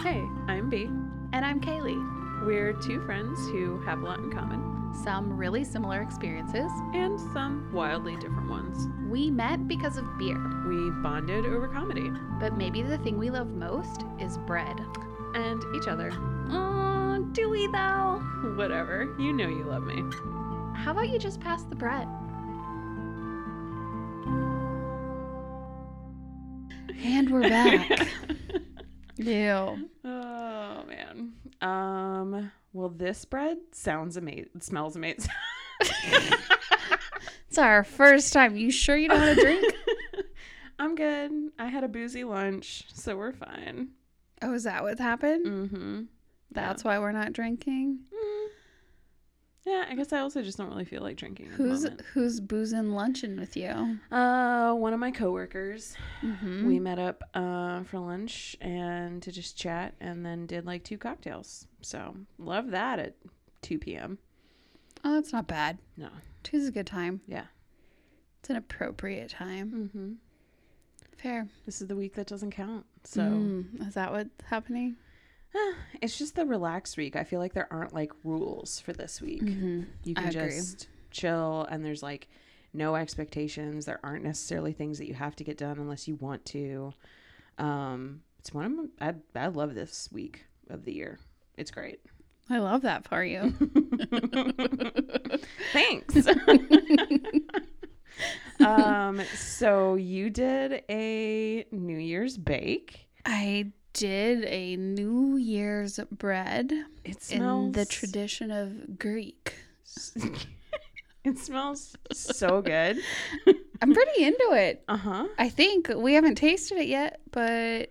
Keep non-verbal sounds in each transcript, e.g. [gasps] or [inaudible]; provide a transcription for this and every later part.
Hey, I'm B. And I'm Kaylee. We're two friends who have a lot in common Some really similar experiences. and some wildly different ones. We met because of beer, We bonded over comedy but maybe the thing we love most is bread. and each other. Oh, do we though? Whatever. You know you love me. How about you just pass the bread? And we're back. [laughs] Ew. oh man. Um. Well, this bread sounds amazing. Smells amazing. [laughs] It's our first time. You sure you don't want to drink? [laughs] I'm good. I had a boozy lunch, so we're fine. oh, is that what happened? Mm-hmm. That's why we're not drinking. Yeah, I guess I also just don't really feel like drinking. Who's who's boozing luncheon with you? Uh, one of my coworkers. Mm-hmm. We met up uh, for lunch and to just chat, and then did like two cocktails. So love that at 2 p.m. Oh, that's not bad. No, Two's a good time. yeah. It's an appropriate time. Mm-hmm. Fair. This is the week that doesn't count. So Mm, is that what's happening? [sighs] it's just the relaxed week. I feel like there aren't like rules for this week. Mm-hmm. You I can agree. just chill, and there's like no expectations. There aren't necessarily things that you have to get done unless you want to. Um, it's one of my, I I love this week of the year. It's great. I love that for you. [laughs] Thanks. [laughs] um, so you did a New Year's bake. I did a New Year's bread It smells in the tradition of Greek. [laughs] it smells so good. [laughs] I'm pretty into it. Uh huh. I think we haven't tasted it yet, but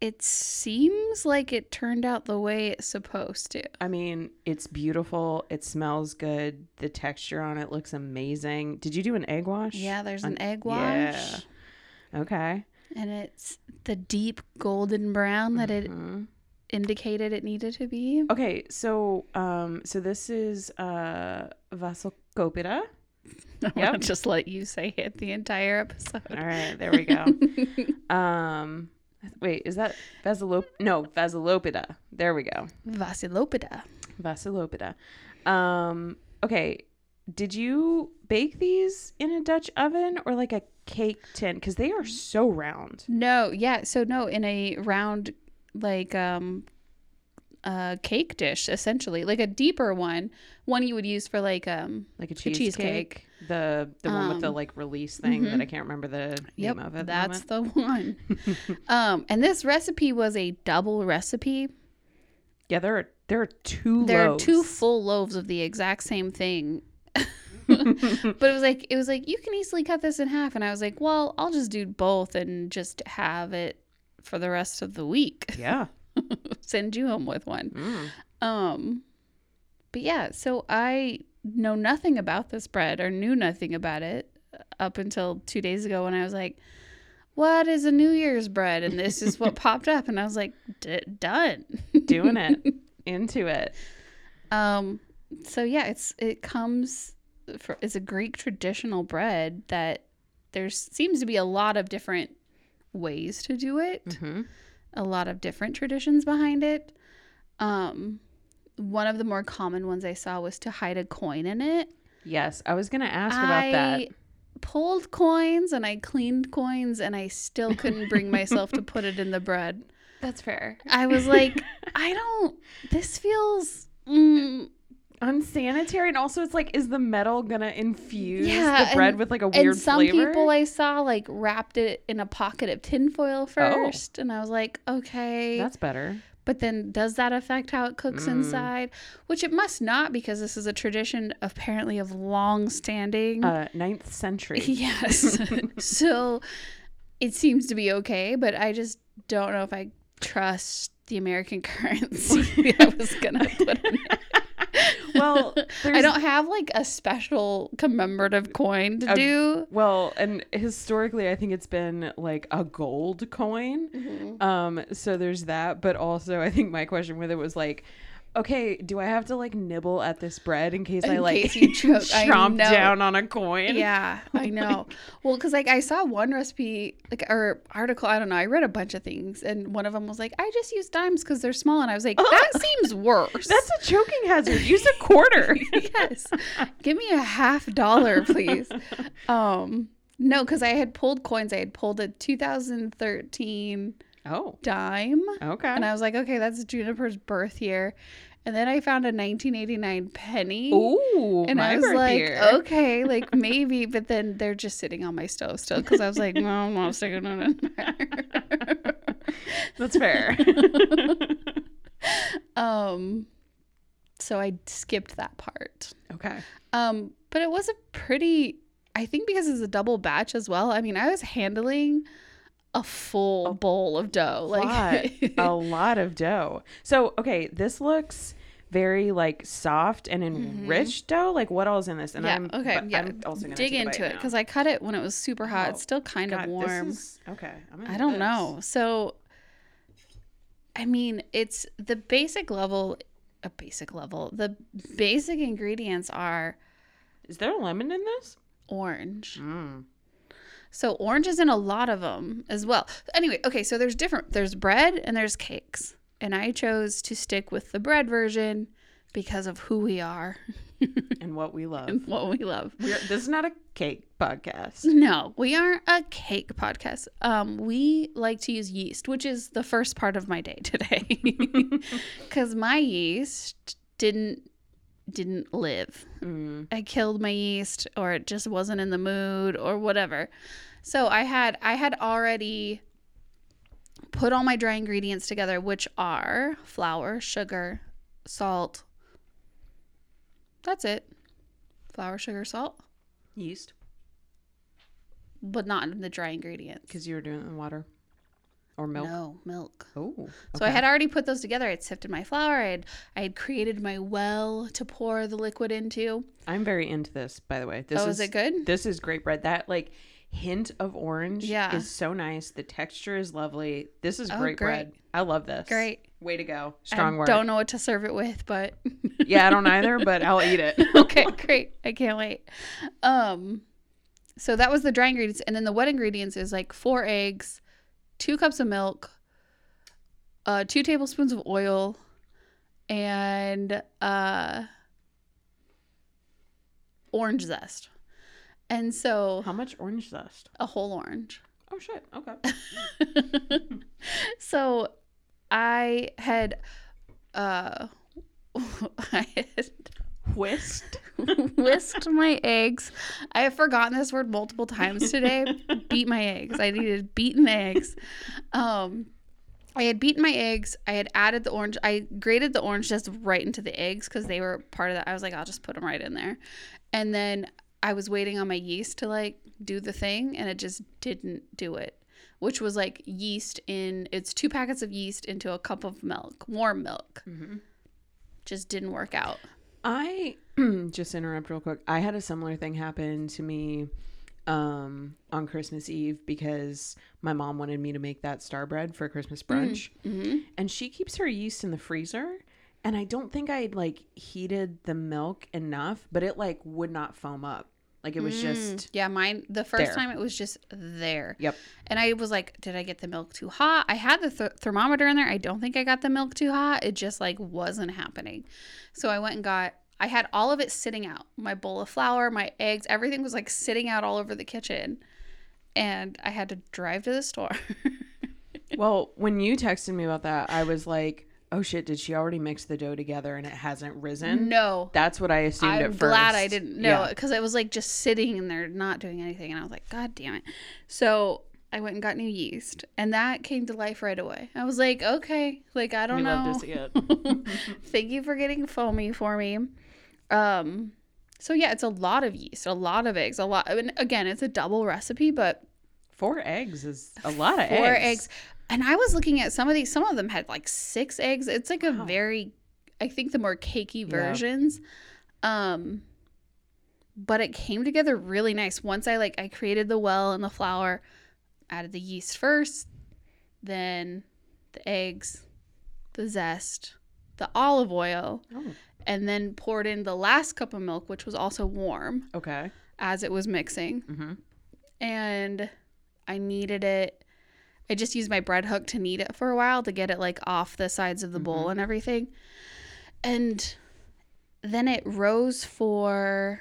it seems like it turned out the way it's supposed to. I mean, it's beautiful. It smells good. The texture on it looks amazing. Did you do an egg wash? Yeah, there's An- an egg wash. yeah. Okay. And it's the deep golden brown that it Mhm. indicated it needed to be. Okay, so um, so this is uh Vasocopita. [laughs] I Yep. just let you say it the entire episode. All right, there we go. [laughs] um, wait, is that Vasilop? No, Vasilopita. There we go. Vasilopita. Vasilopita. Um, okay, did you bake these in a Dutch oven or like a cake tin? Because they are so round. No, yeah. So no, in a round like um a cake dish essentially, like a deeper one, one you would use for like um Like a cheesecake. cheesecake. The the one with the Um, like release thing that I can't remember the yep, name of it. at the that's the one. [laughs] um and this recipe was a double recipe. yeah. There are there are two. There are two full loaves of the exact same thing. [laughs] [laughs] but it was like it was like you can easily cut this in half and I was like, "Well, I'll just do both and just have it for the rest of the week." [laughs] yeah. Send you home with one. Mm. Um, but yeah, so I know nothing about this bread or knew nothing about it up until two days ago when I was like, "What is a New Year's bread?" And this is what [laughs] popped up, and I was like, D- "Done." Doing it into it. Um, so yeah, it's it comes for it's a Greek traditional bread that there seems to be a lot of different ways to do it. Mm-hmm. a lot of different traditions behind it. Um, one of the more common ones I saw was to hide a coin in it. Yes, I was gonna ask about that. I pulled coins and I cleaned coins and I still couldn't bring myself to put it in the bread. [laughs] That's fair. I was like, [laughs] I don't. This feels. Mm, Unsanitary, and also it's like, is the metal gonna infuse Yeah, the bread and- with like a weird and some flavor? people I saw like wrapped it in a pocket of tinfoil Oh. first, and I was like, okay. That's better. But then does that affect how it cooks Mm. inside? Which it must not because this is a tradition apparently of long standing. Uh, ninth century. [laughs] yes. [laughs] so it seems to be okay, but I just don't know if I trust the American [laughs] currency I was gonna put in it. Well, [laughs] I don't have like a special commemorative coin to A- do. Well, and historically, I think it's been like a gold coin. Mm-hmm. Um, so there's that, but also I think my question with it was like, okay, do I have to like nibble at this bread in case I like case you [laughs] choke. Chomp down on a coin? Yeah, I [laughs] know. well, because like I saw one recipe, like or article, I don't know. I read a bunch of things, and one of them was like, I just use dimes because they're small, and I was like, [laughs] that seems worse. That's a choking hazard. Use a quarter. yes. Give me a half dollar, please. Um, no, because I had pulled coins. I had pulled a 2013 oh, dime, okay. and I was like, okay, that's Juniper's birth year. And then I found a 1989 penny. Ooh, And I was like, okay, like maybe, but then they're just sitting on my stove still because I was like, no, I'm not sticking it in there. That's fair. [laughs] um, so I skipped that part. okay. Um, but it was a pretty, I think because it's a double batch as well. I mean, I was handling a full bowl of dough. Like, a lot of dough. So, okay, this looks very like soft and enriched dough. Like what all's in this? And Mm-hmm. yeah, I'm okay, yeah. I'm also gonna Dig into it because I cut it when it was super hot. Oh, it's still kind God, of warm. is- okay, I don't this. know. So, I mean, it's the basic level, a basic level. The basic ingredients are Is there a lemon in this? orange. Mm. So orange is in a lot of them as well. Anyway, okay, so there's different. There's bread and there's cakes, and I chose to stick with the bread version because of who we are [laughs] And what we love. and what we love. We're, this is not a cake podcast. No, we aren't a cake podcast. Um, we like to use yeast, which is the first part of my day today, [laughs] because my yeast didn't didn't live. Mm. I killed my yeast, or it just wasn't in the mood, or whatever. So I had I had already put all my dry ingredients together, which are flour, sugar, salt. That's it. Flour, sugar, salt, Yeast, but not in the dry ingredients. because you were doing it in water or milk. No, milk. Oh, So I had already put those together. I had sifted my flour. I had I had created my well to pour the liquid into. I'm very into this, by the way. This oh, is, is it good? This is great bread. That like hint of orange Yeah. is so nice. The texture is lovely. This is Oh, great, great. bread. I love this. Great. Way to go. Strong I word. Don't know what to serve it with, but [laughs] yeah, I don't either, [laughs] but I'll eat it. [laughs] okay, great. I can't wait. Um, so that was the dry ingredients, and then the wet ingredients is like four eggs, two cups of milk, uh, two tablespoons of oil, and uh, orange zest. And so How much orange zest? a whole orange. Oh shit. Okay. [laughs] so I had uh [laughs] I had Whisked. [laughs] whisked my eggs. I have forgotten this word multiple times today. Beat my eggs. I needed beaten eggs. Um I had beaten my eggs. I had added the orange. I grated the orange just right into the eggs because they were part of that. I was like, I'll just put them right in there. And then I was waiting on my yeast to like do the thing, and it just didn't do it. Which was like yeast in it's two packets of yeast into a cup of milk, warm milk. Mhm. Just didn't work out. I [clears throat] just interrupt real quick. I had a similar thing happen to me um on Christmas Eve because my mom wanted me to make that star bread for Christmas brunch Mm-hmm. and she keeps her yeast in the freezer and I don't think I like heated the milk enough but it like would not foam up. Like it was mm. just yeah, mine the first there. time it was just there. Yep. And I was like, did I get the milk too hot? I had the th- thermometer in there. I don't think I got the milk too hot. It just like wasn't happening. So I went and got I had all of it sitting out. My bowl of flour, my eggs, everything was like sitting out all over the kitchen. And I had to drive to the store. [laughs] Well, when you texted me about that, I was like, "Oh shit, did she already mix the dough together and it hasn't risen?" no. That's what I assumed I'm at first. glad I didn't know Yeah. because it was like just sitting and they're not doing anything. And I was like, God damn it. So I went and got new yeast and that came to life right away. I was like, okay, like I don't We know. love to see it. [laughs] [laughs] Thank you for getting foamy for me. Um, so yeah, it's a lot of yeast, a lot of eggs, a lot. I mean, again, it's a double recipe, but Four eggs is a lot of four eggs. eggs. And I was looking at some of these. Some of them had like six eggs. It's like a Wow. very, I think the more cakey Yeah. versions. Um, but it came together really nice. Once I like I created the well and the flour, added the yeast first, then the eggs, the zest, the olive oil, Oh. and then poured in the last cup of milk, which was also warm Okay. as it was mixing. Mm-hmm. And I kneaded it. I just used my bread hook to knead it for a while to get it like off the sides of the bowl mm-hmm. and everything. And then it rose for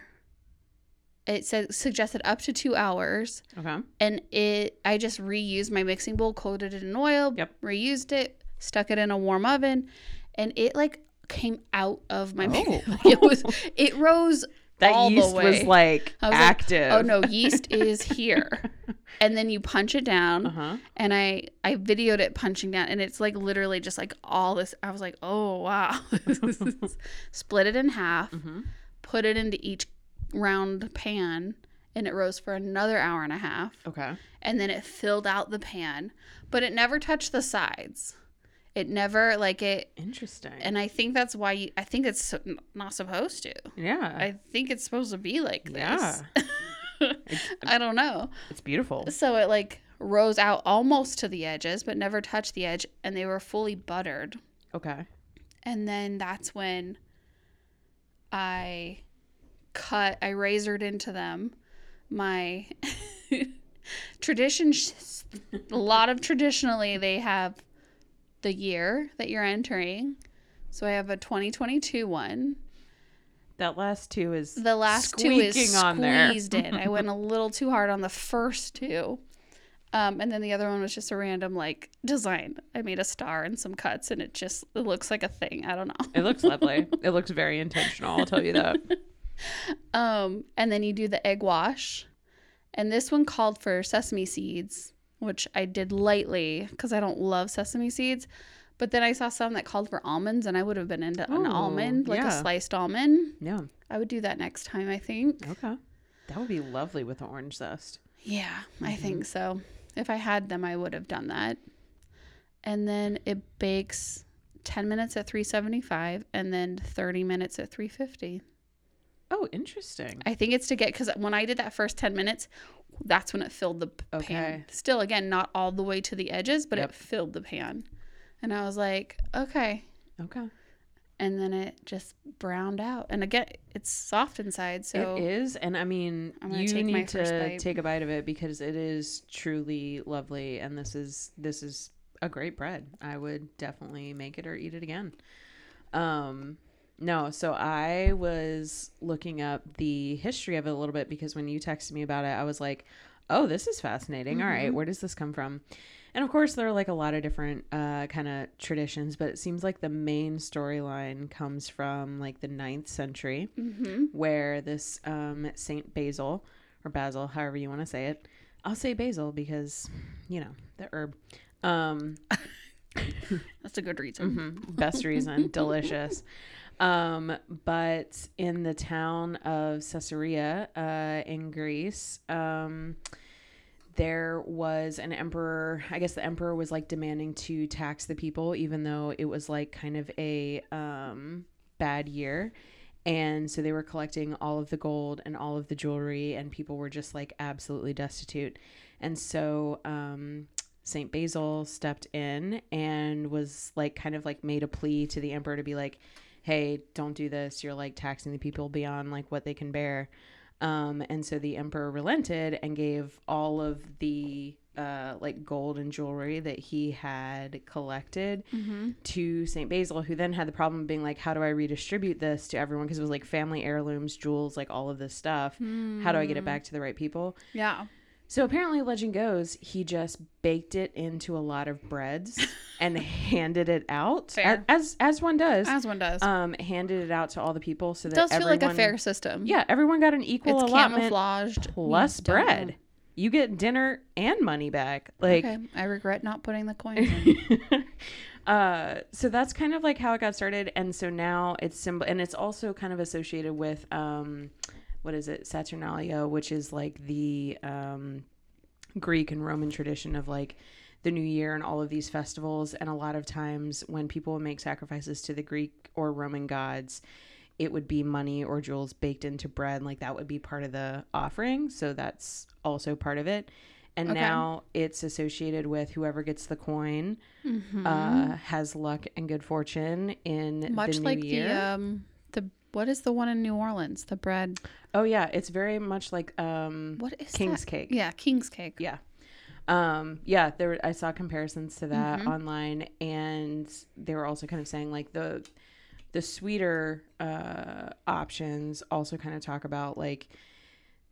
it said suggested up to two hours Okay. and it i just reused my mixing bowl coated it in oil Yep. reused it stuck it in a warm oven and it like came out of my Oh. [laughs] it was it rose That yeast was like was like, active. oh no yeast is [laughs] here and then you punch it down Uh huh. and i i videoed it punching down and it's like literally just like all this i was like oh wow [laughs] [laughs] split it in half Mm-hmm. put it into each round pan and it rose for another hour and a half Okay. and then it filled out the pan, but it never touched the sides. It never like it, Interesting. and I think that's why you, I think it's not supposed to. yeah. I think it's supposed to be like yeah. [laughs] I don't know. It's beautiful. So it like rose out almost to the edges, but never touched the edge, and they were fully buttered. Okay. And then that's when I cut, I razored into them my [laughs] tradition. A lot of traditionally, they have the year that you're entering. So I have a 2022 one. That last two is The last two is on there. squeezed in. I [laughs] went a little too hard on the first two. Um, and then the other one was just a random like design. I made a star and some cuts, and it just it looks like a thing. I don't know. It looks [laughs] lovely. it looks very intentional. I'll tell you that. [laughs] Um, and then you do the egg wash. And this one called for sesame seeds, which I did lightly because I don't love sesame seeds. But then I saw some that called for almonds, and I would have been into an almond, like a sliced almond. Yeah. I would do that next time, I think. Okay. That would be lovely with the orange zest. Yeah, I Mm-hmm. think so. If I had them, I would have done that. And then it bakes 10 minutes at 375 and then 30 minutes at 350. Oh, interesting. I think it's to get because when I did that first 10 minutes, that's when it filled the Okay. pan. Still, again, not all the way to the edges, but Yep. it filled the pan. And I was like, okay. Okay. And then it just browned out. And again, it's soft inside. So it is, and I mean, you need to take a bite of it because it is truly lovely, and this is this is a great bread. I would definitely make it or eat it again. Um, no, so I was looking up the history of it a little bit because when you texted me about it, I was like, "Oh, this is fascinating. All right, Mhm. where does this come from?" And of course, there are like a lot of different uh, kind of traditions, but it seems like the main storyline comes from like the ninth century hmm where this um, Saint Basil or Basil, however you want to say it, I'll say basil because you know the herb. Um, [laughs] that's a good reason. mhm, best reason, [laughs] delicious. Um, but in the town of Caesarea uh, in Greece, um, there was an emperor. I guess the emperor was like demanding to tax the people, even though it was like kind of a um, bad year. And so they were collecting all of the gold and all of the jewelry, and people were just like absolutely destitute. And so um, Saint Basil stepped in and was like kind of like made a plea to the emperor to be like, "Hey, don't do this. You're like taxing the people beyond like what they can bear." Um, and so the emperor relented and gave all of the uh, like gold and jewelry that he had collected hmm to St. Basil, who then had the problem of being like, how do I redistribute this to everyone? Because it was like family heirlooms, jewels, like all of this stuff. How do I get it back to the right people? Yeah. So apparently, legend goes, he just baked it into a lot of breads [laughs] and handed it out Fair. as as one does. As one does. Um, handed it out to all the people so that it does feel like a fair system. yeah, everyone got an equal It's allotment camouflaged. plus know. bread. You get dinner and money back. Like, okay, I regret not putting the coins in. [laughs] uh so that's kind of like how it got started and so now it's symbol and it's also kind of associated with um what is it saturnalia which is like the um greek and roman tradition of like the new year and all of these festivals and a lot of times when people make sacrifices to the greek or roman gods it would be money or jewels baked into bread like that would be part of the offering so that's also part of it and Okay. now it's associated with whoever gets the coin Mhm. uh, has luck and good fortune in Much the new like year. the um the what is the one in New Orleans? The bread. oh yeah, it's very much like um, What is king's that? cake. Yeah, king's cake. Yeah. Um, yeah, there were- I saw comparisons to that Mhm. online and they were also kind of saying like the the sweeter uh options also kind of talk about like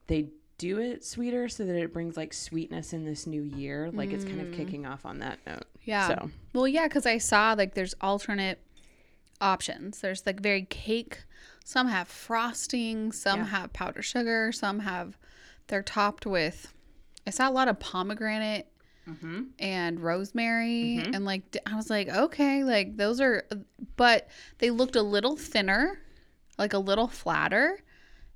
they do it sweeter so that it brings like sweetness in this new year. Like it's kind of Mm. kicking off on that note. Yeah. So Well, yeah, because I saw like there's alternate options. There's like very cake. Some have frosting. Some Yeah. have powdered sugar. Some have they're topped with. I saw a lot of pomegranate mm-hmm. and rosemary, Mhm. and like I was like, okay, like those are, but they looked a little thinner, like a little flatter,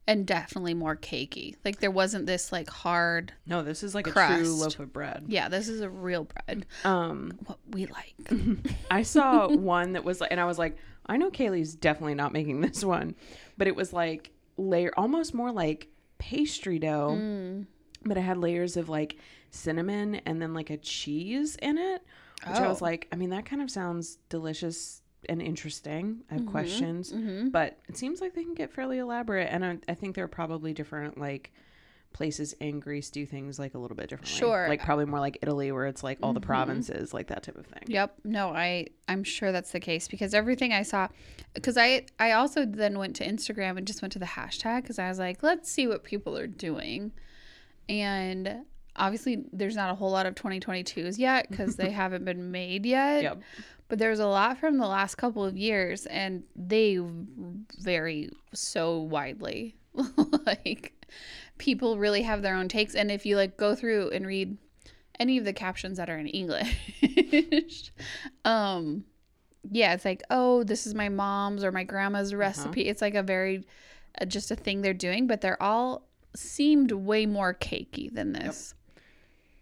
and definitely more cakey. Like there wasn't this like hard. no, this is like a Crust. true loaf of bread. Yeah, this is a real bread. Um, What we like. [laughs] I saw [laughs] one that was like, and I was like, I know Kaylee's definitely not making [laughs] this one, but it was like layer, almost more like pastry dough, Mm. but it had layers of like cinnamon and then like a cheese in it, which I was Oh. like, I mean, that kind of sounds delicious and interesting. I have Mhm. questions, Mm-hmm. but it seems like they can get fairly elaborate, and I, I think there are probably different like places in Greece do things like a little bit differently. Sure. like probably more like Italy, where it's like all the Mhm. provinces, like that type of thing. Yep. No, I I'm sure that's the case because everything I saw cuz I I also then went to Instagram and just went to the hashtag cuz I was like, let's see what people are doing. And obviously there's not a whole lot of 2022s yet cuz they [laughs] haven't been made yet. Yep. But there's a lot from the last couple of years and they vary so widely. [laughs] like people really have their own takes and if you like go through and read any of the captions that are in English. [laughs] um yeah, it's like, "Oh, this is my mom's or my grandma's recipe." It's like a very uh, just a thing they're doing, but they're all seemed way more cakey than this.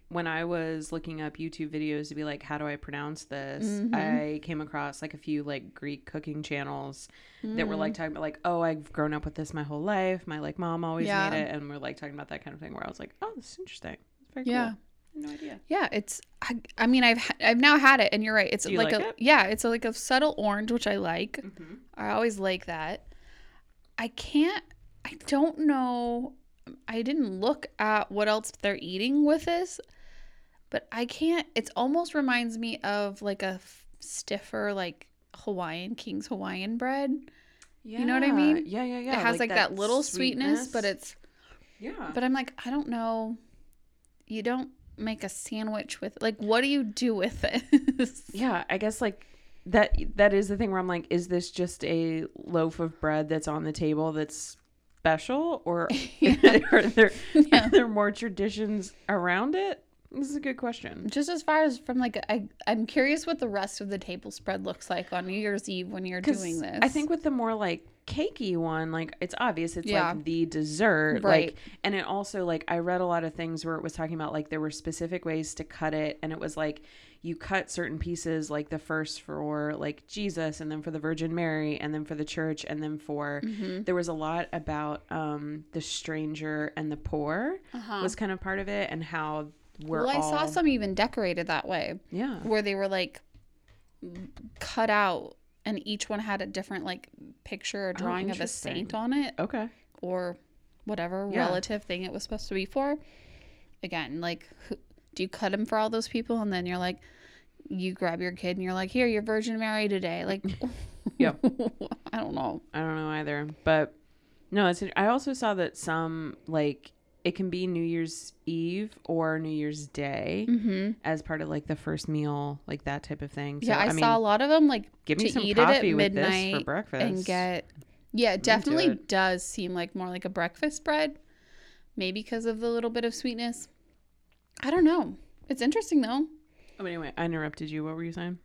When I was looking up YouTube videos to be like, how do I pronounce this? Mhm. I came across like a few like Greek cooking channels that were like Mm. talking about like, oh, I've grown up with this my whole life. My like mom always Yeah. made it, and we're like talking about that kind of thing. Where I was like, oh, this is interesting. It's very Yeah. cool. No idea. Yeah, it's I, I mean, I've I've now had it and you're right. It's you like, like a it? yeah, it's a, like a subtle orange which I like. Mm-hmm. I always like that. I can't, I don't know. I didn't look at what else they're eating with this, but I can't. It almost reminds me of like a f- stiffer, like Hawaiian King's Hawaiian bread. Yeah. You know what I mean? Yeah, yeah, yeah. it has like, that, little sweetness, but it's, yeah. but I'm like, I don't know. You don't make a sandwich with, like, what do you do with this? [laughs] yeah, I guess like that. That is the thing where I'm like, is this just a loaf of bread that's on the table that's special, or [laughs] are [laughs] there Yeah. are there more traditions around it? This is a good question. Just as far as from like I I'm curious what the rest of the table spread looks like on New Year's Eve when you're doing this. I think with the more like cakey one, like it's obvious it's Yeah. like the dessert. Right. Like and it also like I read a lot of things where it was talking about like there were specific ways to cut it and it was like you cut certain pieces like the first for like Jesus and then for the Virgin Mary and then for the church and then for Mhm. there was a lot about um the stranger and the poor Uh-huh. was kind of part of it and how we're well, I all saw some even decorated that way yeah where they were like cut out and each one had a different like picture or oh, drawing of a saint on it okay or whatever Yeah. relative thing it was supposed to be for. Again, like who, do you cut them for all those people and then you're like you grab your kid and you're like, "Here, you're Virgin Mary today." Like [laughs] [laughs] Yep. I don't know. I don't know either, but no, it's. I also saw that some like it can be New Year's Eve or New Year's Day Mhm. as part of like the first meal, like that type of thing. So, yeah, I, mean, saw a lot of them like give me to some eat it at coffee with this for breakfast and get yeah it definitely it. does seem like more like a breakfast bread maybe because of the little bit of sweetness i don't know it's interesting though Oh, anyway, I interrupted you. What were you saying?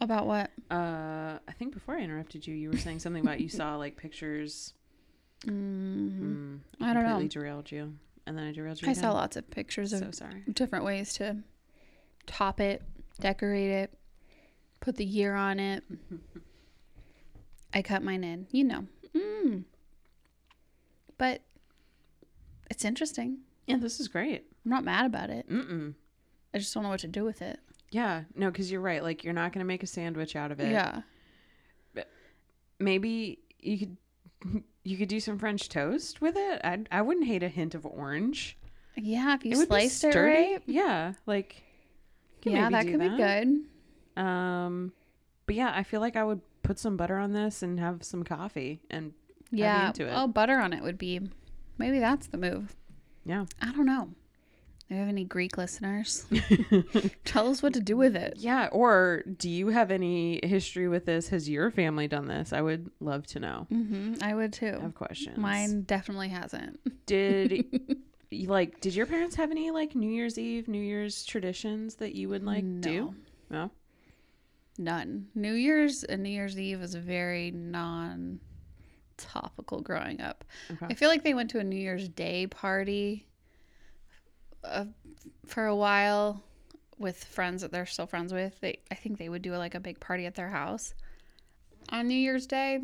about what Uh, I think before I interrupted you, you were saying something about you saw like pictures. [laughs] mm, Mm, I don't know. derailed you, and then I derailed you. i saw lots of pictures of sorry. different ways to top it decorate it put the year on it i cut mine in you know mm. but it's interesting Yeah, this is great. I'm not mad about it. Mm-mm. I just don't know what to do with it. Yeah, no, because you're right. Like, you're not going to make a sandwich out of it. Yeah. Maybe you could you could do some French toast with it. I I wouldn't hate a hint of orange. Yeah, if you it sliced it right. Yeah, like Yeah, that could be good. Um, but yeah, I feel like I would put some butter on this and have some coffee, and Yeah. into it. Oh, butter on it would be. Maybe that's the move. yeah. I don't know. Do you have any Greek listeners? [laughs] Tell us what to do with it. Yeah, or do you have any history with this? Has your family done this? I would love to know. hmm I would too. I have questions. Mine definitely hasn't. did [laughs] like did your parents have any like New Year's Eve, New Year's traditions that you would like do? No. None. New Year's and New Year's Eve was very non topical growing up. Okay. I feel like they went to a New Year's Day party uh, for a while with friends that they're still friends with. They, I think they would do like a big party at their house on New Year's Day.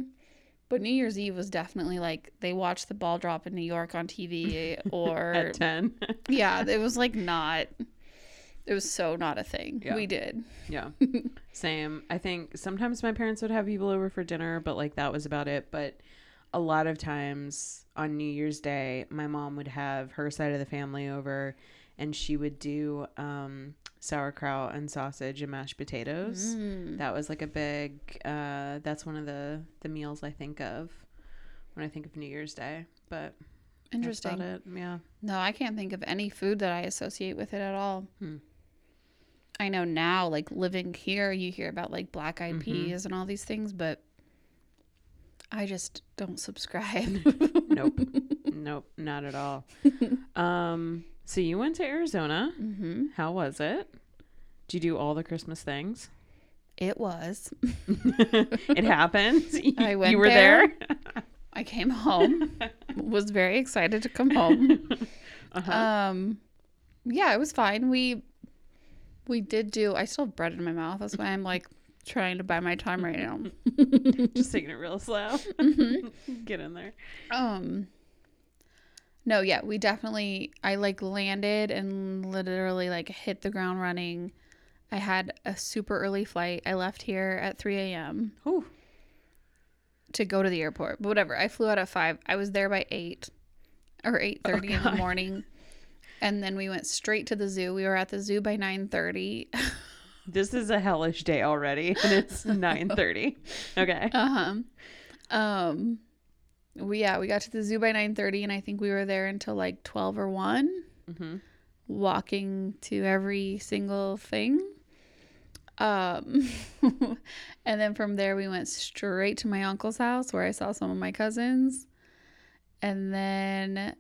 But New Year's Eve was definitely like they watched the ball drop in New York on TV [laughs] or At 10. [laughs] yeah, it was like not it was so not a thing. Yeah. We did. yeah. [laughs] Same. I think sometimes my parents would have people over for dinner, but like that was about it. But a lot of times on New Year's Day, my mom would have her side of the family over and she would do um, sauerkraut and sausage and mashed potatoes. Mm. That was like a big uh, that's one of the the meals I think of when I think of New Year's Day. But that's Interesting. about it. Yeah. No, I can't think of any food that I associate with it at all. Hmm. I know now, like living here, you hear about like black eyed Mhm. peas and all these things, but I just don't subscribe. Nope. [laughs] nope, not at all. Um so you went to Arizona. hmm How was it? Did you do all the Christmas things? It was. [laughs] it happened. [laughs] I went you were there. there. I came home, was very excited to come home. uh-huh. Um, yeah, it was fine. We we did do. I still have bread in my mouth. That's why I'm like trying to buy my time right now. [laughs] Just taking it real slow. Mm-hmm. [laughs] Get in there. Um No, yeah, we definitely I like landed and literally like hit the ground running. I had a super early flight. I left here at 3 a.m. Whew. to go to the airport. But whatever. I flew out at 5. I was there by 8 or 8:30 in the morning. And then we went straight to the zoo. We were at the zoo by 9:30. [laughs] This is a hellish day already, and it's [laughs] nine thirty. Okay. Uh-huh. Um we yeah, we got to the zoo by 9:30 and I think we were there until like 12 or 1. hmm walking to every single thing. Um, [laughs] and then from there, we went straight to my uncle's house where I saw some of my cousins. And then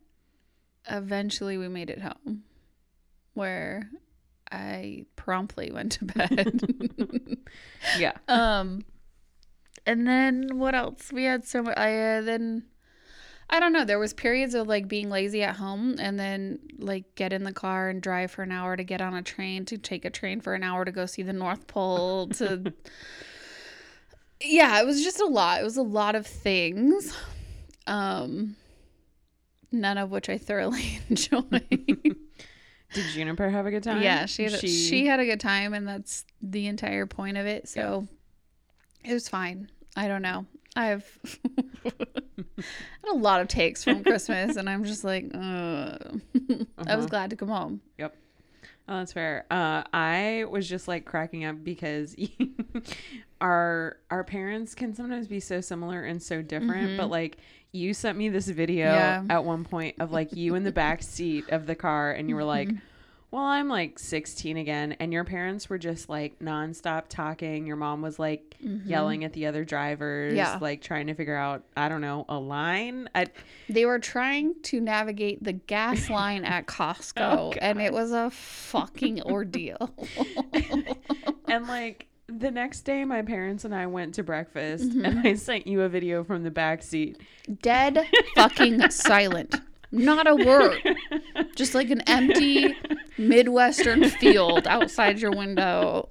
eventually we made it home where I promptly went to bed. [laughs] Yeah. um, and then what else? We had so much. I uh, then I don't know. There was periods of like being lazy at home, and then like get in the car and drive for an hour to get on a train to take a train for an hour to go see the North Pole. To [laughs] yeah, it was just a lot. It was a lot of things. Um, none of which I thoroughly [laughs] enjoyed. Did Juniper have a good time? Yeah, she had, a, she had a good time, and that's the entire point of it. So it was fine. I don't know. I've [laughs] had a lot of takes from Christmas, and I'm just like, uh. [laughs] I was Uh-huh. glad to come home. Yep. Oh, that's fair. Uh, I was just like cracking up because [laughs] our our parents can sometimes be so similar and so different. But like you sent me this video Yeah. at one point of like you in the back seat of the car, and you were like, mm-hmm. "Well, I'm like 16 again," and your parents were just like nonstop talking. Your mom was like mm-hmm. yelling at the other drivers, Yeah. like trying to figure out I don't know a line. I, They were trying to navigate the gas line at Costco, [laughs] Oh, and it was a fucking ordeal. [laughs] And like the next day, my parents and I went to breakfast, Mm-hmm. and I sent you a video from the back seat. Dead fucking [laughs] silent. Not a word. Just like an empty Midwestern field outside your window.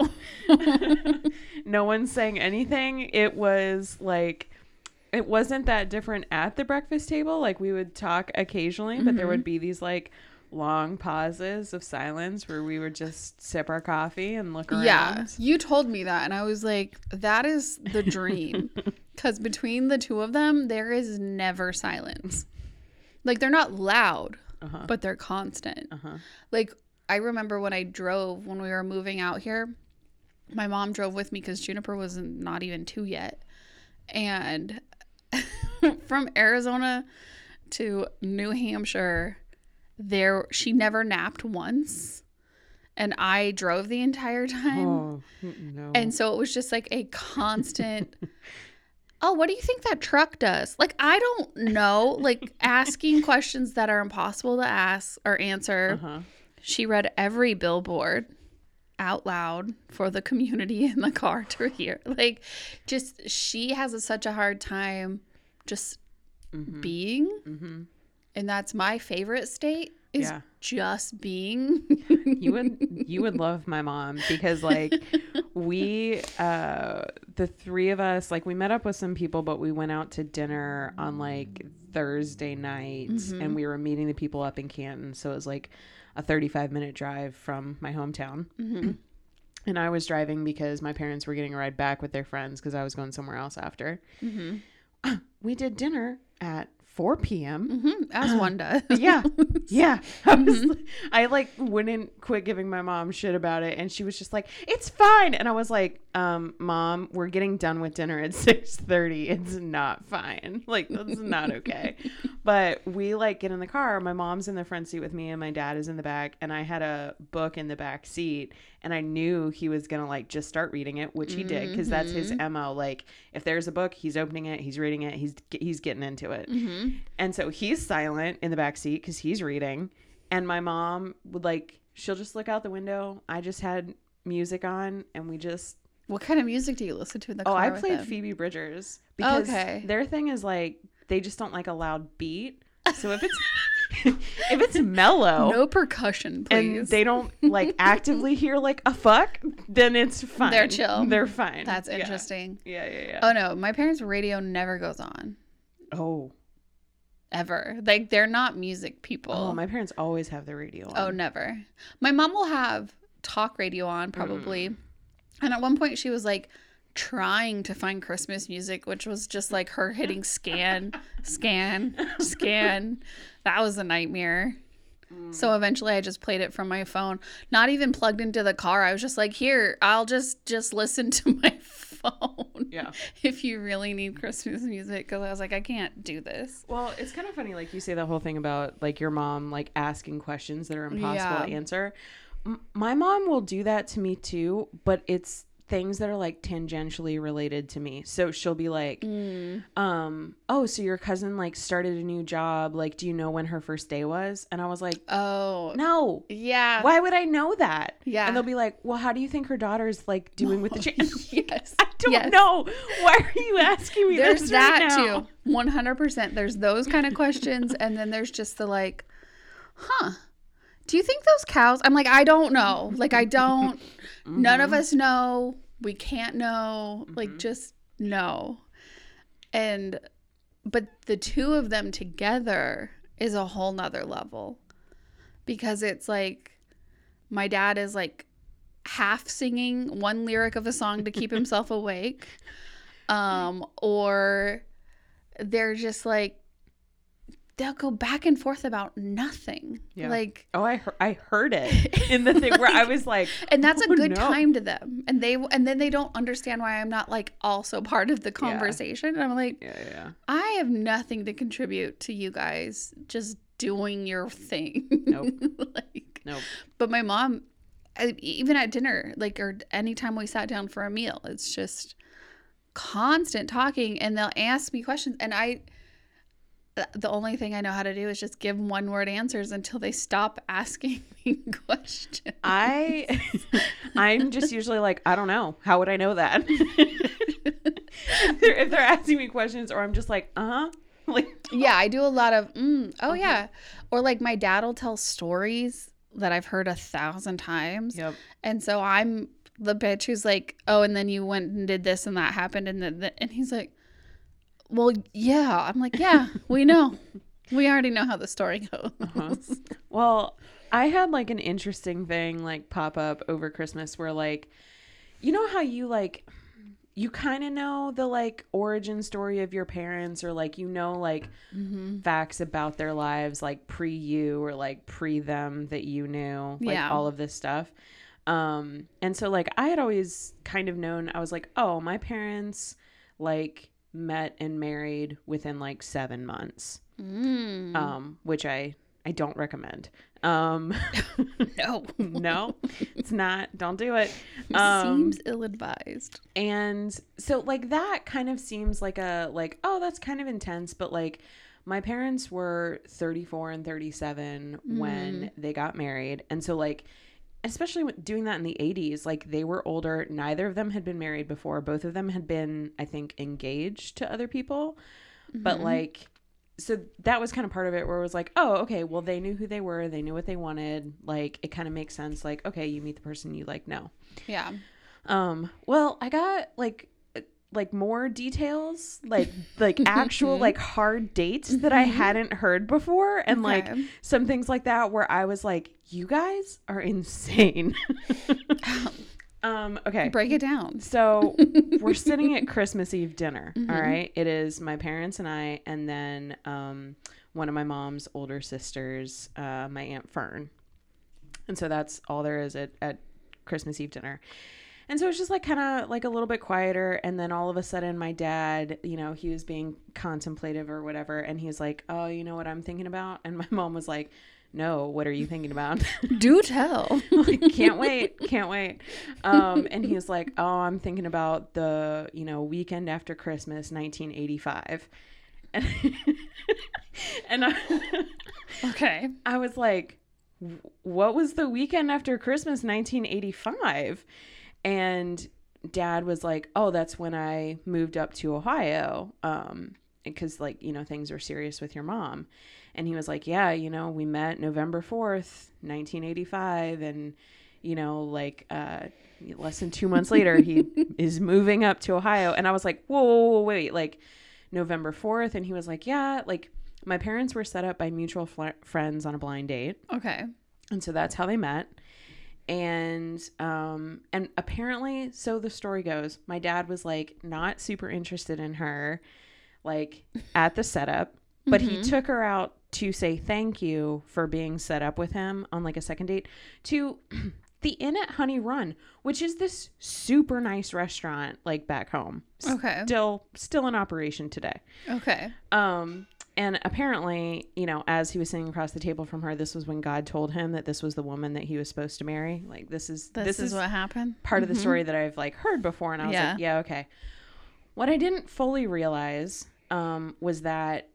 No one saying anything. It was like it wasn't that different at the breakfast table. Like we would talk occasionally, but there would be these like long pauses of silence where we would just sip our coffee and look around. Yeah, you told me that, and I was like, that is the dream. [laughs] Because between the two of them, there is never silence. Like, they're not loud, Uh-huh. but they're constant. Uh-huh. Like, I remember when I drove when we were moving out here, my mom drove with me because Juniper was not even two yet. And [laughs] from Arizona to New Hampshire, there she never napped once. And I drove the entire time. Oh no. And so it was just like a constant [laughs] Oh, what do you think that truck does? Like I don't know, like [laughs] asking questions that are impossible to ask or answer. uh-huh. She read every billboard out loud for the community in the car [laughs] to hear. Like just she has a, such a hard time just Mhm. being Mhm. And that's my favorite state is Yeah. just being. You would [laughs] you would love my mom because like we uh the three of us like we met up with some people but we went out to dinner on like Thursday night Mhm. and we were meeting the people up in Canton so it was like a 35 minute drive from my hometown Mhm. [clears throat] and I was driving because my parents were getting a ride back with their friends because I was going somewhere else after. Mhm. [clears throat] We did dinner at 4 p.m. Mhm. As one [gasps] does. yeah. [laughs] Yeah. I, was, I like wouldn't quit giving my mom shit about it. And she was just like it's fine. And i was like um mom we're getting done with dinner at [laughs] 6.30 it's not fine. Like that's not okay. [laughs] But we like get in the car. My mom's in the front seat with me and my dad is in the back. And i had a book in the back seat and i knew he was gonna like just start reading it which he did because that's his mo like if there's a book he's opening it he's reading it he's he's getting into it Mhm. and so he's silent in the back seat because he's reading. And my mom would like, she'll just look out the window. I just had music on and we just, What kind of music do you listen to in the oh, car? I played? Phoebe Bridgers because Okay. their thing is like, they just don't like a loud beat. So if it's, [laughs] if it's mellow No percussion, and they don't like [laughs] actively hear like a fuck, then it's fine. They're chill. They're fine. That's interesting. Yeah, yeah, yeah. Oh no, my parents' radio never goes on oh. ever. Like they're not music people. Oh, my parents always have the radio on. Oh, never. My mom will have talk radio on probably. Mm. And at one point she was like trying to find Christmas music, which was just like her hitting scan, scan, scan. That was a nightmare. So mm. eventually I just played it from my phone, not even plugged into the car. I was just like, "Here, I'll just just listen to [laughs] my phone." Yeah. If you really need Christmas music cuz I was like, "I can't do this." Well, it's kind of funny, like you say the whole thing about like your mom like asking questions that are impossible to answer. M- my mom will do that to me too, but it's things that are like tangentially related to me. So she'll be like, Mm. um, "Oh, so your cousin like started a new job? Like, do you know when her first day was?" And I was like, Oh, "No." yeah. Why would I know that? Yeah. And they'll be like, "Well, how do you think her daughter's like doing with the [laughs] change?" yes. [laughs] I don't Yes. know. Why are you asking me There's this that right now? too. 100%. There's those kind of questions. And then there's just the like, huh, do you think those cows? I'm like, I don't know. Like, I don't, [laughs] none Mm-hmm. of us know. We can't know. Like, just know. And, but the two of them together is a whole nother level because it's like, my dad is like half singing one lyric of a song to keep himself [laughs] awake um or they're just like they'll go back and forth about nothing Yeah. like Oh, I heard, I heard it [laughs] in the thing where I was like, and that's a "Oh, good no." time to them and they and then they don't understand why i'm not like also part of the conversation and i'm like Yeah, yeah. i have nothing to contribute to you guys just doing your thing Nope. [laughs] like Nope. but my mom I- even at dinner like or anytime we sat down for a meal it's just constant talking and they'll ask me questions and i the only thing i know how to do is just give one word answers until they stop [laughs] asking me [laughs] questions I, [laughs] I'm just usually like, I don't know. How would I know that? if, they're, if they're asking me questions, or I'm just like, uh huh. Like, yeah i do a lot of mm, oh Uh-huh. yeah or like my dad will tell stories that i've heard a thousand times yep. And so I'm the bitch who's like, oh, and then you went and did this and that happened. And then, the, and he's like, well, yeah. I'm like, yeah, we [laughs] know. We already know how the story goes. Uh-huh. Well, I had like an interesting thing like pop up over Christmas where like you know how you like you kind of know the like origin story of your parents or like you know like Mm-hmm. facts about their lives like pre you or like pre them that you knew like Yeah. all of this stuff um and so like i had always kind of known i was like oh my parents like met and married within like seven months Mm. um which i i don't recommend um [laughs] no. [laughs] no it's not don't do it um Seems ill advised. and so like that kind of seems like a like oh that's kind of intense but like my parents were 34 and 37 when they got married and so like especially doing that in the 80s like they were older. Neither of them had been married before. Both of them had been i think engaged to other people. But like so that was kind of part of it where it was like oh okay well they knew who they were. They knew what they wanted. Like it kind of makes sense. Like okay you meet the person you like know Yeah. um, well, I got like like more details, like [laughs] like actual like hard dates that I hadn't heard before and like some things like that where I was like, you guys are insane. [laughs] um, okay. Break it down. So we're sitting at [laughs] Christmas Eve dinner. all right. It is my parents and I, and then um, one of my mom's older sisters, uh, my Aunt Fern. And so that's all there is at, at Christmas Eve dinner. And so it's just like kind of like a little bit quieter. And then all of a sudden, my dad, you know, he was being contemplative or whatever. And he was like, Oh, you know what I'm thinking about? And my [laughs] mom was like, No, what are you thinking about? Do tell. [laughs] like, can't wait, can't wait. Um, and he was like, "Oh, I'm thinking about the you know weekend after Christmas, 1985," and, [laughs] and I, okay. I was like, "What was the weekend after Christmas, 1985?" And Dad was like, "Oh, that's when I moved up to Ohio." Um, because like you know things were serious with your mom and he was like yeah you know we met november 4th 1985 and you know like uh less than two months later he [laughs] is moving up to ohio and i was like whoa, whoa, whoa wait like november 4th and he was like yeah like my parents were set up by mutual fl- friends on a blind date Okay. and so that's how they met and um and apparently so the story goes my dad was like not super interested in her like at the setup but he took her out to say thank you for being set up with him on like a second date to [clears throat] the inn at honey run which is this super nice restaurant like back home Okay. still still in operation today Okay. um, and apparently, you know, as he was sitting across the table from her, this was when God told him that this was the woman that he was supposed to marry. Like this is This, is, what happened. part of the story that I've like heard before, and I was Yeah. like, yeah, okay. What I didn't fully realize um, was that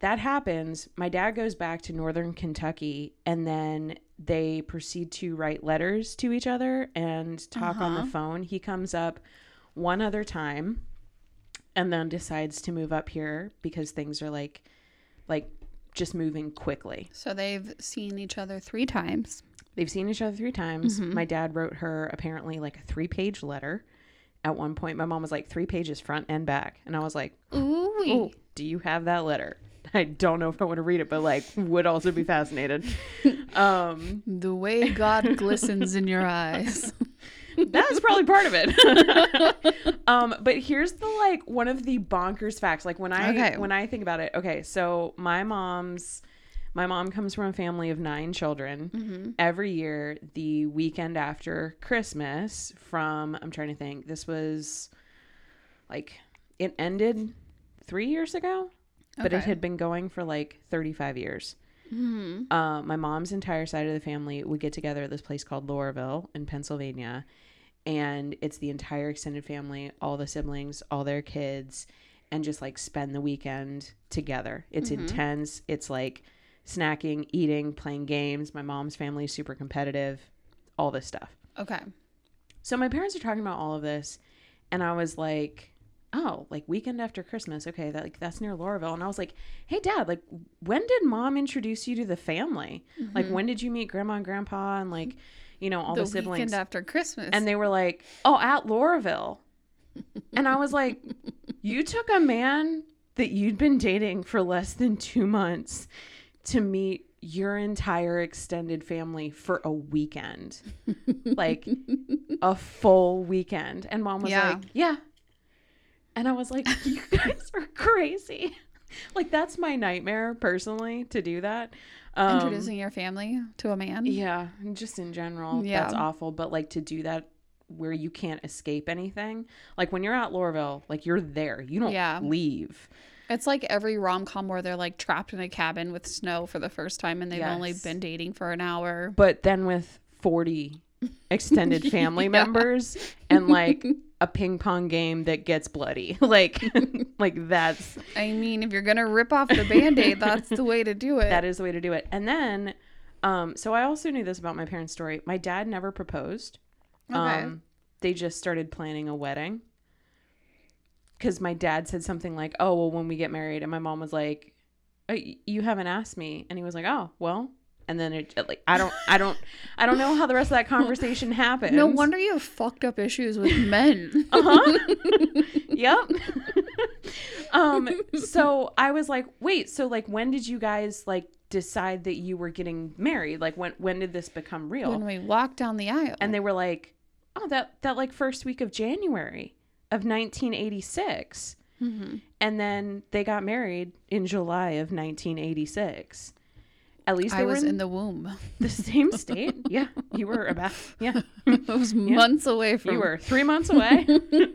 that happens. My dad goes back to Northern Kentucky, and then they proceed to write letters to each other and talk on the phone. He comes up one other time, and then decides to move up here because things are like, like, just moving quickly. So they've seen each other three times. They've seen each other three times. My dad wrote her apparently like a three page letter. At one point, my mom was like, three pages front and back. And I was like, Ooh. oh, do you have that letter? I don't know if I want to read it, but like, would also be fascinated. [laughs] um, The way God glistens in your eyes. [laughs] that's probably part of it. [laughs] um, but here's the like one of the bonkers facts. Like when I Okay. when I think about it, okay, so my mom's my mom comes from a family of nine children. Every year, the weekend after Christmas, from I'm trying to think, this was like it ended three years ago, but it had been going for like 35 years. Uh, my mom's entire side of the family would get together at this place called Laurelville in Pennsylvania, and it's the entire extended family, all the siblings, all their kids, and just like spend the weekend together. It's intense. It's like snacking, eating, playing games. My mom's family is super competitive, all this stuff. Okay. So my parents are talking about all of this, and I was like, "Oh, like weekend after Christmas? Okay, that like that's near Laurelville." And I was like, "Hey, Dad, like when did Mom introduce you to the family? Like mm-hmm. when did you meet Grandma and Grandpa and like, you know, all the, the siblings?" weekend after Christmas. And they were like, "Oh, at Laurelville," and I was like, [laughs] "You took a man that you'd been dating for less than two months to meet your entire extended family for a weekend. like [laughs] a full weekend. And mom was Yeah. like, Yeah. And I was like, You [laughs] guys are crazy. [laughs] like that's my nightmare personally to do that. Um, Introducing your family to a man. yeah, just in general, Yeah. that's awful. But like to do that where you can't escape anything, like when you're at Laurelville, like you're there, you don't Yeah. leave. It's like every rom com where they're like trapped in a cabin with snow for the first time and they've only been dating for an hour. But then with 40 [laughs] extended family members and like a ping pong game that gets bloody, [laughs] like [laughs] like that's I mean, if you're gonna rip off the band aid, that's the way to do it. that is the way to do it. And then, um, so I also knew this about my parents' story. My dad never proposed. Okay. Um, they just started planning a wedding. Because my dad said something like, "Oh, well, when we get married," and my mom was like, "Uh, "You haven't asked me," and he was like, "Oh, well." And then it like I don't I don't I don't know how the rest of that conversation happened. no wonder you have fucked up issues with [laughs] men. Uh-huh. [laughs] yep. [laughs] um so I was like, "Wait, so like when did you guys like decide that you were getting married? Like when when did this become real?" when we walked down the aisle. and they were like, "Oh, that that like first week of January of 1986." Mhm. And then they got married in July of 1986. At least they I were was in in the womb. the same [laughs] state. Yeah, you were about yeah. [laughs] It was months away from You were 3 months away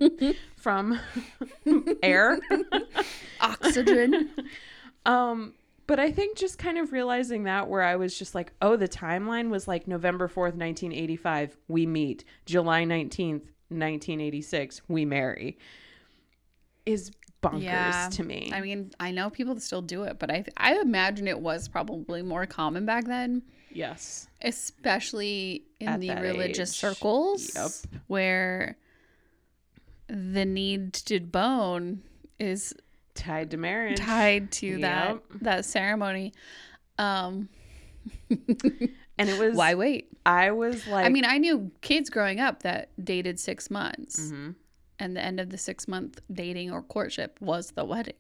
[laughs] from air. oxygen. Um, but I think just kind of realizing that where I was just like, oh, the timeline was like November 4th, 1985, we meet. July 19th, 1986, we marry. Is bonkers Yeah. to me. I mean, I know people still do it, but I I imagine it was probably more common back then, yes. especially in At the religious age. circles Yep. where the need to bone is Tied to marriage. tied to that Yep. that ceremony. Um, [laughs] And it was why wait? I was like I mean, I knew kids growing up that dated six months, Mhm. And the end of the six month dating or courtship was the wedding.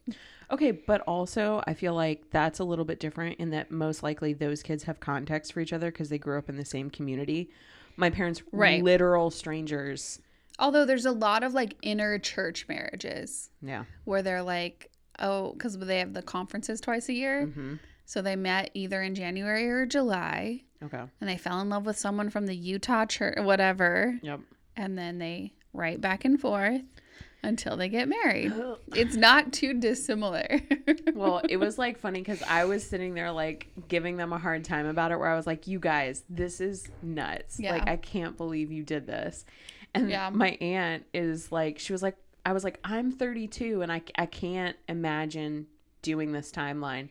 Okay, but also I feel like that's a little bit different in that most likely those kids have context for each other because they grew up in the same community. My parents were Right. literal strangers. Although there's a lot of like inner church marriages Yeah. where they're like, oh, because they have the conferences twice a year. hmm So they met either in January or July Okay. and they fell in love with someone from the Utah church, whatever. Yep. And then they write back and forth until they get married. [gasps] It's not too dissimilar. [laughs] well, it was like funny because I was sitting there like giving them a hard time about it, where I was like, "You guys, this is nuts! Yeah. Like, I can't believe you did this." And Yeah. my aunt is like, she was like, I was like, I'm 32 and I I can't imagine doing this timeline.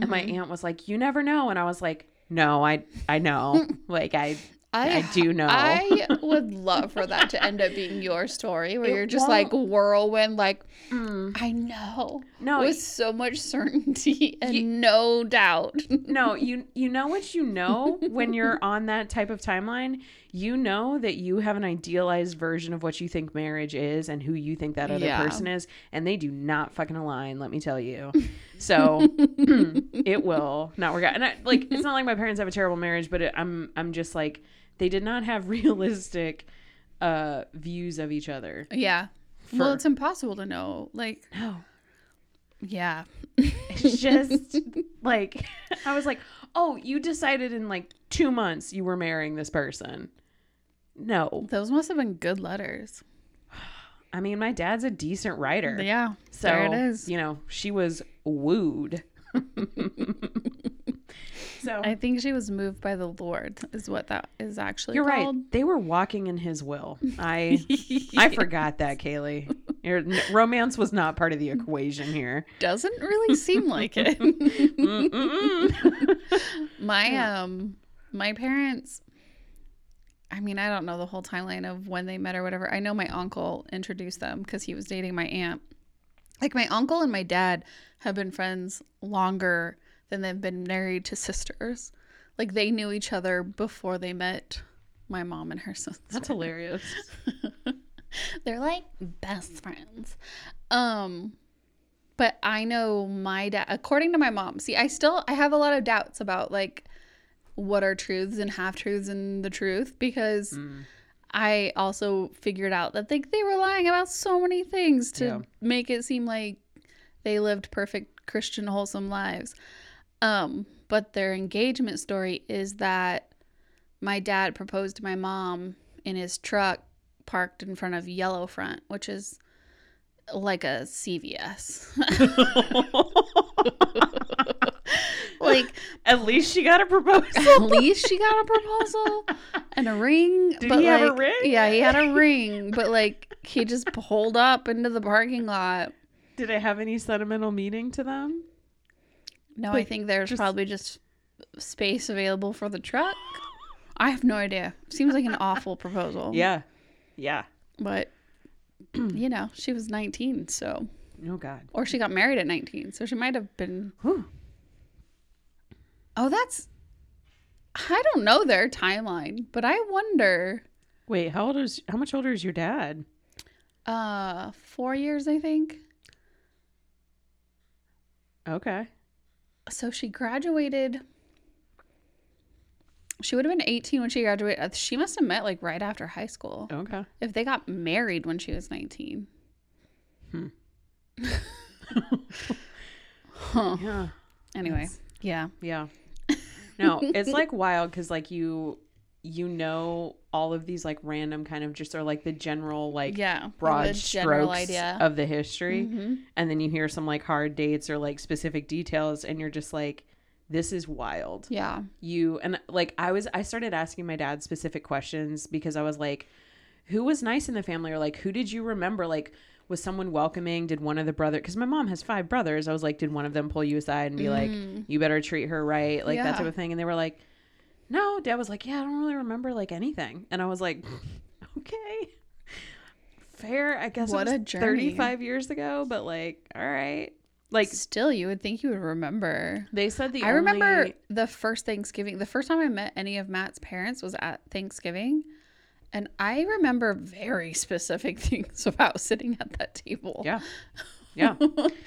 And my Mm-hmm. aunt was like, "You never know," and I was like, "No, I I know, [laughs] like I I do [laughs] know." I would love for that to end up being your story where It you're just like whirlwind, like, Mm. I know. No, with so much certainty [laughs] and no doubt. [laughs] no you you know what you know when you're on that type of timeline you know that you have an idealized version of what you think marriage is and who you think that other Yeah. person is and they do not fucking align let me tell you so [clears throat] it will not work out and I, like it's not like my parents have a terrible marriage but it, i'm i'm just like they did not have [laughs] realistic uh views of each other yeah. well, it's impossible to know. Like, no yeah. It's just [laughs] like I was like, "Oh, you decided in like 2 months you were marrying this person." No. Those must have been good letters. I mean, my dad's a decent writer. Yeah. so, there it is. you know, she was wooed. [laughs] so, I think she was moved by the Lord, is what that is actually you're right. They were walking in his will. I [laughs] I forgot that, Kaylee. Your, romance was not part of the equation here. Doesn't really seem like it. [laughs] My um my parents I mean, I don't know the whole timeline of when they met or whatever. I know my uncle introduced them because he was dating my aunt. Like my uncle and my dad have been friends longer than they've been married to sisters. Like they knew each other before they met my mom and her sister. That's hilarious. [laughs] They're like best friends. Um But I know my dad, according to my mom, see, I still, I have a lot of doubts about like what are truths and half truths and the truth because Mm. I also figured out that like they were lying about so many things to Yeah. make it seem like they lived perfect Christian wholesome lives. Um, but their engagement story is that my dad proposed to my mom in his truck parked in front of Yellow Front, which is like a CVS. [laughs] like At least she got a proposal. at least she got a proposal and a ring. [laughs] Did but he have a ring? Yeah, he had a ring, but like he just pulled up into the parking lot. Did it have any sentimental meaning to them? No, I think there's just- probably just space available for the truck. I have no idea. Seems like an [laughs] awful proposal. Yeah. Yeah. But [clears throat] you know, she was 19, so Oh God. or she got married at 19, so she might have been Whew. Oh, that's I don't know their timeline, but I wonder Wait, how old is how much older is your dad? uh 4 years I think. Okay. So she graduated she would have been 18 when she graduated. Uh, She must have met like right after high school. Okay. If they got married when she was 19. Hmm. Huh. Yeah. Anyway, That's- yeah. Yeah. [laughs] No, it's like wild because like you you know all of these like random kind of just are like the general like yeah. broad general strokes idea. of the history Mhm. and then you hear some like hard dates or like specific details and you're just like this is wild Yeah. you and like i was i started asking my dad specific questions because i was like who was nice in the family or like who did you remember like was someone welcoming did one of the brother because my mom has five brothers i was like did one of them pull you aside and be like Mm. you better treat her right like Yeah. that type of thing and they were like no dad was like yeah i don't really remember like anything and i was like [laughs] okay fair i guess What it a journey. 35 years ago but like all right like Still, you would think you would remember. they said the I remember the first Thanksgiving. The first time I met any of Matt's parents was at Thanksgiving. And I remember very [laughs] specific things about sitting at that table. Yeah. Yeah.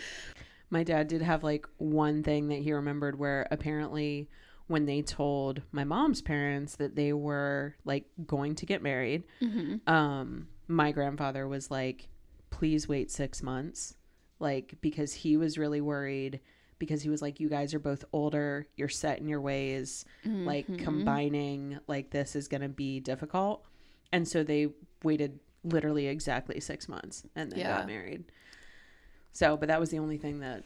[laughs] my dad did have like one thing that he remembered where apparently when they told my mom's parents that they were like going to get married, Mhm. um, my grandfather was like, please wait six months. Like, because he was really worried because he was like, you guys are both older, you're set in your ways, like Mhm. combining like this is going to be difficult. And so they waited literally exactly six months and then Yeah. got married. So, but that was the only thing that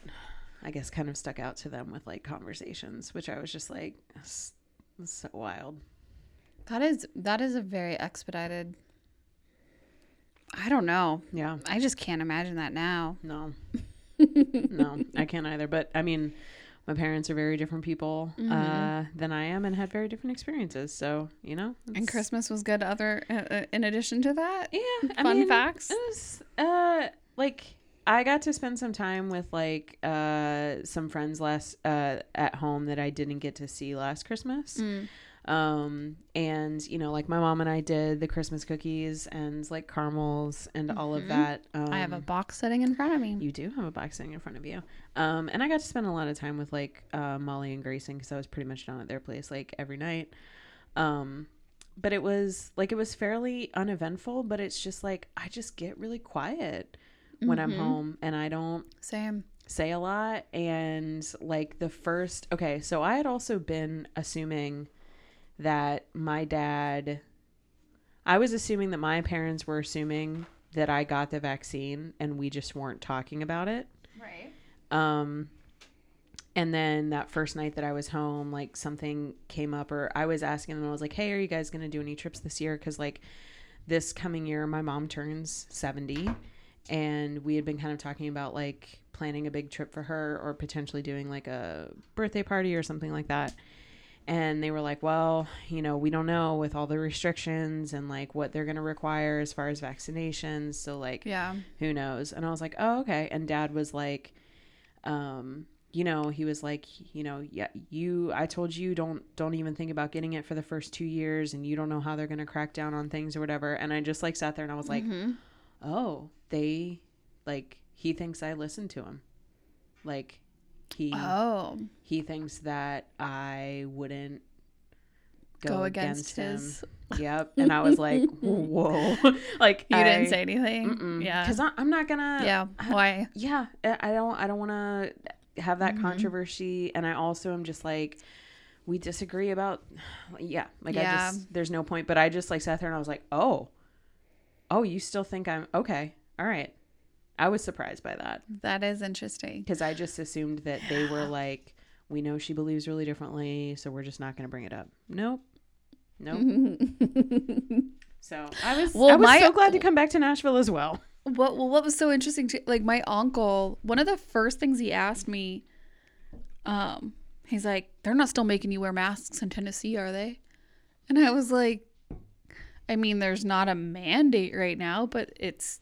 I guess kind of stuck out to them with like conversations, which I was just like, "That's- that's so wild. That is that is a very expedited. I don't know. Yeah. I just can't imagine that now. No. [laughs] no, I can't either. But I mean, my parents are very different people Mm-hmm. uh, than I am and had very different experiences. So, you know. And Christmas was good. Other uh, uh, in addition to that, Yeah. I fun mean, facts. It was, uh, like, I got to spend some time with, like, uh, some friends last, uh, at home that I didn't get to see last Christmas. Mm. Um, and, you know, like, my mom and I did the Christmas cookies and, like, caramels and all of Mhm. that. Um, I have a box sitting in front of me. You do have a box sitting in front of you. Um, and I got to spend a lot of time with like uh, Molly and Grayson because I was pretty much down at their place like every night. Um, but it was like it was fairly uneventful. But it's just like I just get really quiet when I'm Mhm. home and I don't Same. say a lot. And like the first, okay, so I had also been assuming that my dad, I was assuming that my parents were assuming that I got the vaccine and we just weren't talking about it. Right. Um, and then that first night that I was home, like something came up, or I was asking them, I was like, hey, are you guys going to do any trips this year? Because, like, this coming year, my mom turns 70, and we had been kind of talking about like planning a big trip for her or potentially doing like a birthday party or something like that. And they were like, well, you know, we don't know with all the restrictions and like what they're going to require as far as vaccinations. So, like, Yeah. who knows and i was like oh okay and dad was like um you know he was like you know yeah you i told you don't don't even think about getting it for the first two years and you don't know how they're going to crack down on things or whatever and i just like sat there and i was like Mhm. Oh they like he thinks i listen to him Like he Oh, he thinks that I wouldn't go, against, him. his. [laughs] Yep. And I was like, [laughs] whoa. [laughs] like You I, didn't say anything. Yeah. Because I'm not gonna. yeah. Why? Yeah. I I don't. I don't want to have that Mhm. controversy. And I also am just like, we disagree about. [sighs] Yeah. Like I just there's no point. But I just like sat there and I was like, oh, oh, you still think I'm okay? All right. I was surprised by that That is interesting. because I just assumed that they were like, we know she believes really differently, so we're just not going to bring it up. Nope. Nope. [laughs] So I was, Well, I was my- so glad to come back to Nashville as well. What well, what was so interesting to like my uncle, one of the first things he asked me, um, he's like, They're not still making you wear masks in Tennessee, are they? And I was like, I mean, there's not a mandate right now, but it's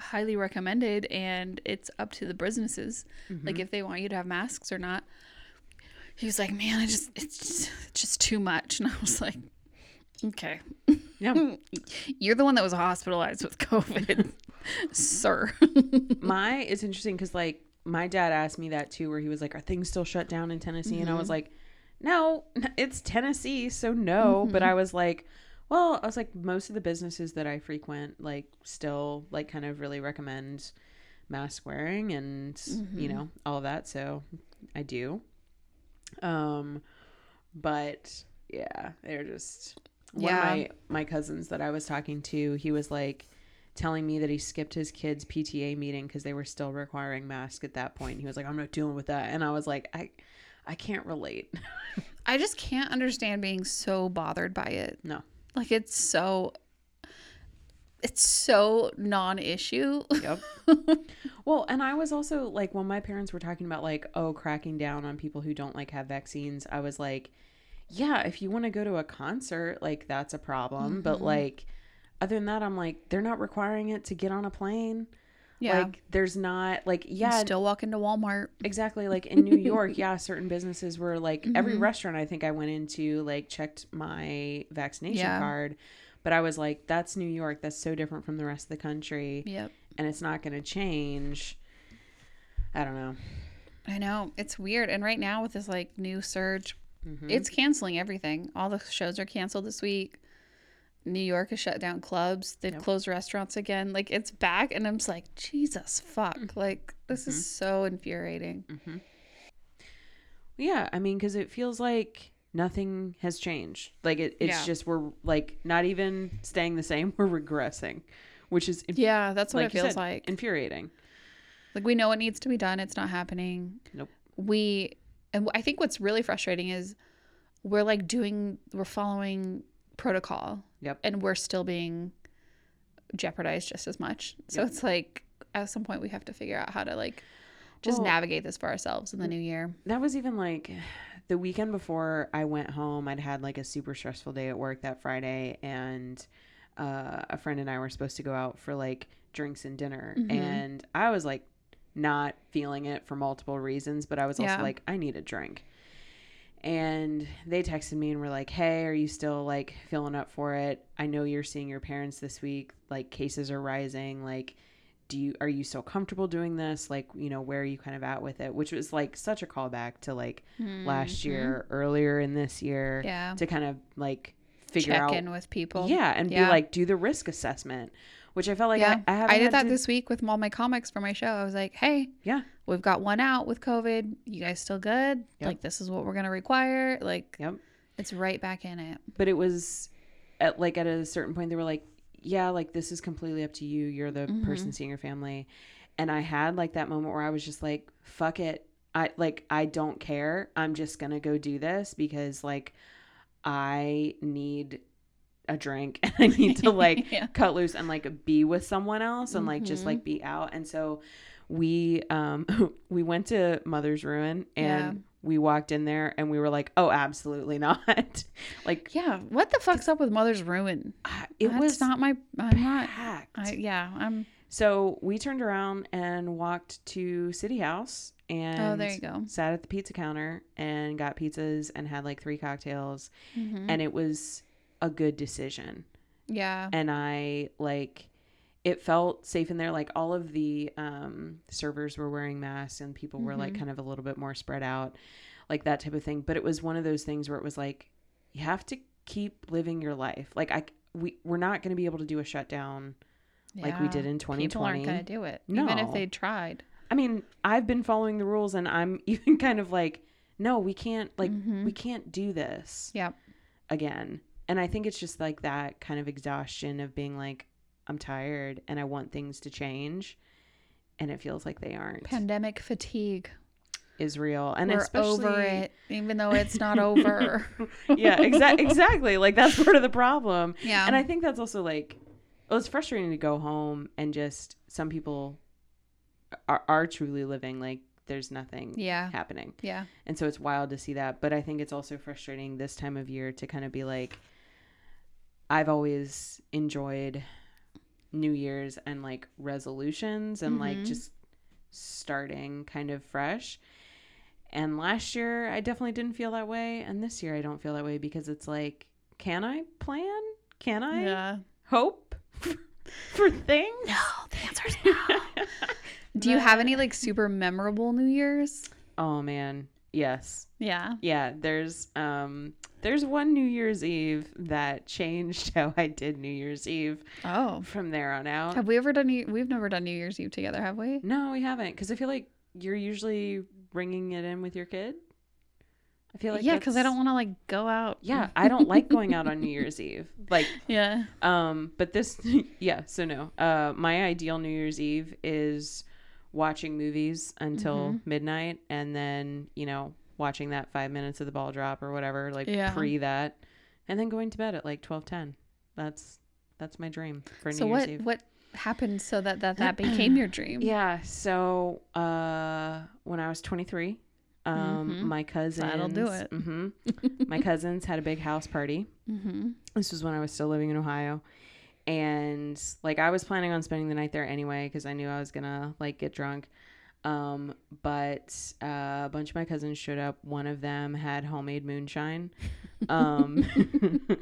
highly recommended and it's up to the businesses. Like mm-hmm. if they want you to have masks or not. He was like, Man, I just it's just, it's just too much. And I was like, Okay. Yeah. [laughs] You're the one that was hospitalized with COVID, [laughs] sir. my, it's interesting because like my dad asked me that too, where he was like, are things still shut down in Tennessee? And I was mm-hmm. like, no, it's Tennessee. So no. Mm-hmm. But I was like, well, I was like, most of the businesses that I frequent, like, still, like, kind of really recommend mask wearing and, you know, all of that. So I do. Um, but yeah, they're just one Yeah. of my my cousins that I was talking to. He was like telling me that he skipped his kids' PTA meeting because they were still requiring masks at that point. He was like, "I'm not dealing with that," and I was like, "I, I can't relate." [laughs] I just can't understand being so bothered by it. No. Like it's so it's so non-issue. Yep. [laughs] well, and I was also like when my parents were talking about like oh cracking down on people who don't like have vaccines, I was like, yeah, if you want to go to a concert, like that's a problem, but Mhm. like other than that, I'm like they're not requiring it to get on a plane. Yeah. Like there's not like yeah. Still walk into Walmart. exactly like in New [laughs] York, yeah, certain businesses were like every Mhm. restaurant I think I went into like checked my vaccination Yeah. card. But I was like, that's New York. That's so different from the rest of the country Yep. and it's not going to change. I don't know. I know. It's weird. And right now with this like new surge, Mhm. it's canceling everything. All the shows are canceled this week. New York has shut down clubs. They've Yep. closed restaurants again. Like it's back and I'm just like, Jesus fuck. Mm. Like this Mm-hmm. is so infuriating. yeah, I mean, because it feels like nothing has changed. Like it, it's Yeah. just we're like not even staying the same. [laughs] We're regressing, which is inf- Yeah, that's what like it feels said, like. infuriating. Like we know what needs to be done. It's not happening. Nope. We and I think what's really frustrating is we're like doing we're following protocol. Yep. And we're still being jeopardized just as much. So Yep. it's like at some point we have to figure out how to like just Well- navigate this for ourselves in the new year. That was even like the weekend before I went home. I'd had like a super stressful day at work that Friday, and uh, a friend and I were supposed to go out for like drinks and dinner, Mhm. and I was like not feeling it for multiple reasons, but I was also Yeah. like, I need a drink. And they texted me and were like, "Hey, are you still like feeling up for it? I know you're seeing your parents this week. Like cases are rising. Like, do you are you still comfortable doing this? Like, you know, where are you kind of at with it?" Which was like such a callback to like last Mhm. year, earlier in this year, Yeah. to kind of like figure Check out, in with people. yeah, and Yeah. be like, do the risk assessment, which I felt like yeah. I, I. I did that to- this week with all my comics for my show. I was like, hey, Yeah. we've got one out with COVID. You guys still good? Yep. Like, this is what we're going to require. Like, Yep. it's right back in it. but it was at like at a certain point they were like yeah like this is completely up to you you're the Mhm. person seeing your family and i had like that moment where i was just like fuck it i like i don't care i'm just gonna go do this because like i need a drink [laughs] and i need to [laughs] like yeah. cut loose and like be with someone else and like just like be out and so we um [laughs] we went to mother's ruin and Yeah. we walked in there and we were like oh absolutely not like Yeah. What the fuck's up with Mother's Ruin? I- it That's was not my. I'm not. I, yeah. I'm. so we turned around and walked to City House and Oh, there you go. sat at the pizza counter and got pizzas and had like three cocktails Mhm. and it was a good decision yeah. and I like it felt safe in there. Like all of the um, servers were wearing masks and people were like Mhm. kind of a little bit more spread out, like that type of thing. But it was one of those things where it was like, you have to keep living your life. Like I, we, we're not going to be able to do a shutdown like we did in 2020. People 2020. aren't going to do it, even if No. they tried. I mean, I've been following the rules and I'm [laughs] even kind of like, no, we can't, like, Mhm. we can't do this Yep. again. And I think it's just like that kind of exhaustion of being like, I'm tired and I want things to change. And it feels like they aren't. Pandemic fatigue. is real. And We're especially, over it, even though it's not [laughs] over. yeah, exa- exactly. Like that's part of the problem. yeah. And I think that's also like, well, it's frustrating to go home and just some people are, are truly living like there's nothing yeah. happening. Yeah. And so it's wild to see that. But I think it's also frustrating this time of year to kind of be like, I've always enjoyed New Year's and like resolutions and like Mhm. just starting kind of fresh. And last year, I definitely didn't feel that way. And this year, I don't feel that way because it's like, can I plan? Can I Yeah. hope [laughs] for things? No, the answer's [laughs] no. Do you have any like super memorable New Year's? oh, man. Yes. Yeah. Yeah, there's um there's one New Year's Eve that changed [laughs] how I did New Year's Eve Oh. from there on out. Have we ever done New- we've never done New Year's Eve together, have we? no, we haven't cuz I feel like you're usually bringing it in with your kid. I feel like yeah, because I don't want to like go out. Yeah, I don't like going out on New [laughs] Year's Eve. Like [laughs] Yeah. um but this yeah, so no. Uh my ideal New Year's Eve is watching movies until Mhm. midnight and then, you know, watching that 5 minutes of the ball drop or whatever, like Yeah. pre that and then going to bed at like 12:10. That's that's my dream for New So Year's what Eve. what happened so that that, that became your dream? [clears throat] Yeah, so uh when I was 23, um Mhm. my cousins That'll do it. mhm, [laughs] my cousins had a big house party. Mm-hmm. This was when I was still living in Ohio. And like I was planning on spending the night there anyway because I knew I was gonna like get drunk. Um, but uh, a bunch of my cousins showed up. One of them had homemade moonshine, um, [laughs]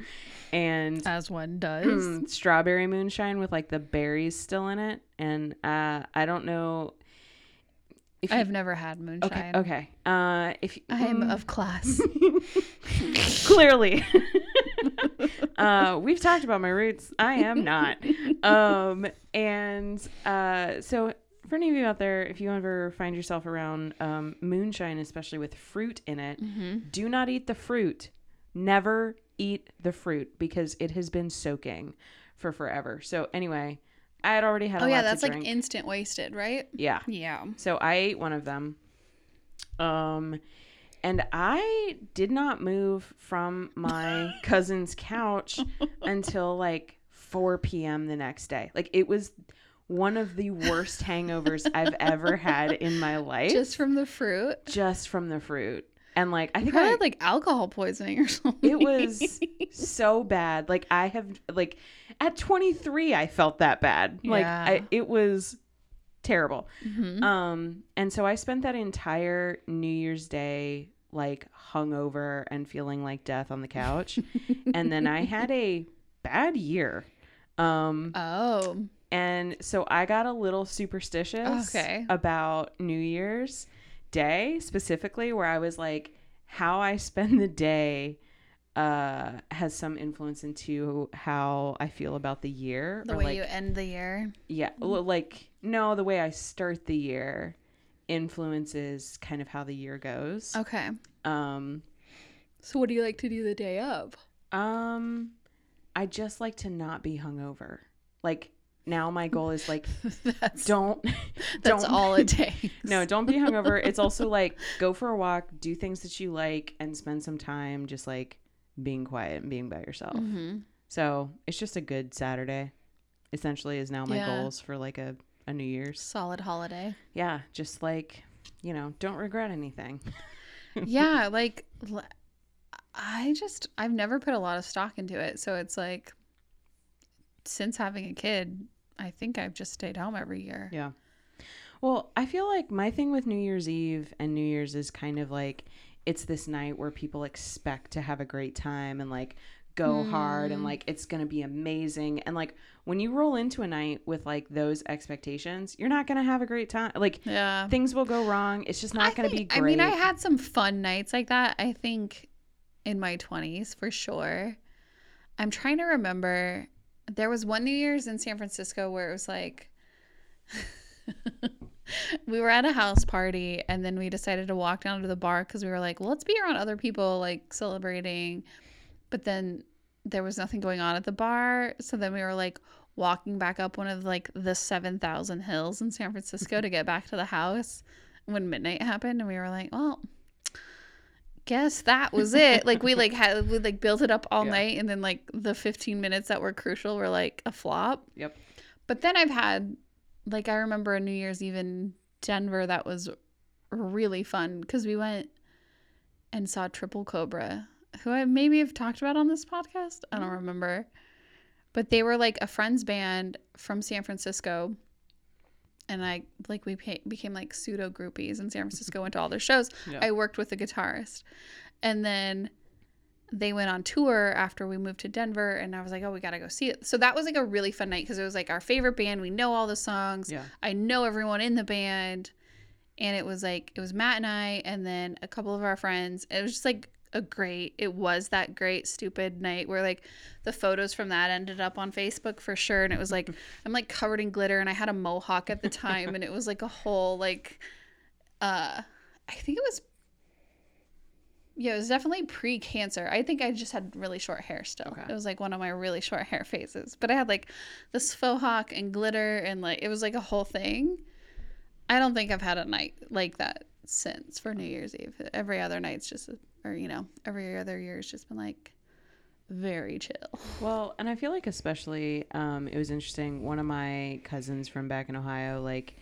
and As one [clears throat] does. strawberry moonshine with like the berries still in it. And uh, I don't know if I you- have never had moonshine. okay. Uh, if I am mm, of class. [laughs] clearly [laughs] uh we've talked about my roots i am not um and uh so for any of you out there if you ever find yourself around um moonshine especially with fruit in it mm-hmm. do not eat the fruit never eat the fruit because it has been soaking for forever so anyway i had already had a Oh yeah, that's like instant wasted, right? yeah Yeah. so I ate one of them. Um and I did not move from my [laughs] cousin's couch until like 4 p.m. the next day. Like it was one of the worst hangovers I've ever had in my life just, from the fruit. Just from the fruit. And like I think Probably I, had like alcohol poisoning or something. it was [laughs] so bad. Like I have like at 23 I felt that bad. Like Yeah. I, it was terrible. Mhm. Um, and so I spent that entire New Year's Day like hungover and feeling like death on the couch. [laughs] and then I had a bad year. Um, Oh. and so I got a little superstitious Okay. about New Year's Day specifically, where I was like, how I spend the day uh has some influence into how I feel about the year The way like you end the year. yeah, well, like no, the way I start the year influences kind of how the year goes. Okay. Um, So what do you like to do the day of? um, I just like to not be hungover. Like now, my goal is like [laughs] that's don't [laughs] that's don't all it [laughs] takes. no, don't be hungover. It's also like go for a walk, do things that you like, and spend some time just like being quiet and being by yourself. Mhm. So it's just a good Saturday. Essentially, is now my Yeah. goals for like a a New Year's. Solid holiday. yeah, just like, you know, don't regret anything. [laughs] yeah, like I just I've never put a lot of stock into it, so it's like since having a kid, I think I've just stayed home every year. Yeah. Well, I feel like my thing with New Year's Eve and New Year's is kind of like it's this night where people expect to have a great time and like go hard and Mm. like it's gonna be amazing. And like when you roll into a night with like those expectations, you're not gonna have a great time. Like Yeah. things will go wrong. It's just not gonna think- be great. I mean, I had some fun nights like that. I think in my 20s for sure. I'm trying to remember. There was one New Year's in San Francisco where it was like [laughs] we were at a house party and then we decided to walk down to the bar because we were like, well, let's be around other people like celebrating. But then there was nothing going on at the bar. So then we were like walking back up one of like the 7,000 hills in San Francisco to get back to the house when midnight happened. And we were like, well, guess that was it. like we like had we like built it up all Yeah. night and then like the 15 minutes that were crucial were like a flop. Yep. But then I've had like I remember a New Year's Eve in Denver that was really fun because we went and saw Triple Cobra, who I maybe have talked about on this podcast. I don't mm-hmm. remember. But they were like a friends band from San Francisco. And I like we became like pseudo groupies in San [laughs] Francisco, went to all their shows. Yeah. I worked with the guitarist. And then they went on tour after we moved to Denver and I was like, "Oh, we got to go see it." So that was like a really fun night cuz it was like our favorite band. We know all the songs. Yeah. I know everyone in the band. And it was like it was Matt and I and then a couple of our friends. It was just like a great it was that great stupid night where like the photos from that ended up on Facebook for sure and it was like [laughs] I'm like covered in glitter and I had a mohawk at the time and it was like a whole like uh I think it was yeah, it was definitely pre-cancer. I think I just had really short hair still. Okay. It was like one of my really short hair phases. But I had like this faux hawk and glitter and like it was like a whole thing. I don't think I've had a night like that since for New Year's Eve. Every other night's just or you know, every other year's just been like very chill. [laughs] Well, and I feel like especially um, it was interesting. One of my cousins from back in Ohio, like,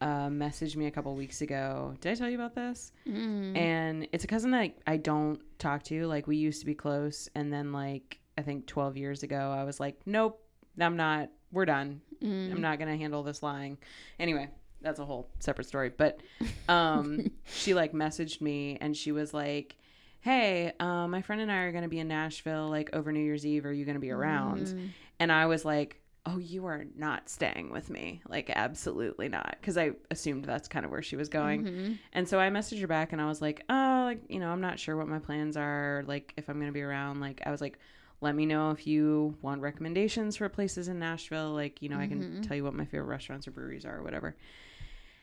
uh, messaged me a couple weeks ago. Did I tell you about this? Mm. And it's a cousin that I, I don't talk to. Like, we used to be close, and then like I think 12 years ago, I was like, nope, I'm not. We're done. Mm. I'm not gonna handle this lying. Anyway, that's a whole separate story. But um, [laughs] she like messaged me and she was like, "Hey, um, my friend and I are gonna be in Nashville like over New Year's Eve. Are you gonna be around?" Mm. And I was like, "Oh, you are not staying with me. Like, absolutely not." Because I assumed that's kind of where she was going. Mhm. And so I messaged her back and I was like, "Oh, like you know, I'm not sure what my plans are. Like, if I'm gonna be around. Like, I was like." Let me know if you want recommendations for places in Nashville. Like, you know, I can Mhm. tell you what my favorite restaurants or breweries are or whatever.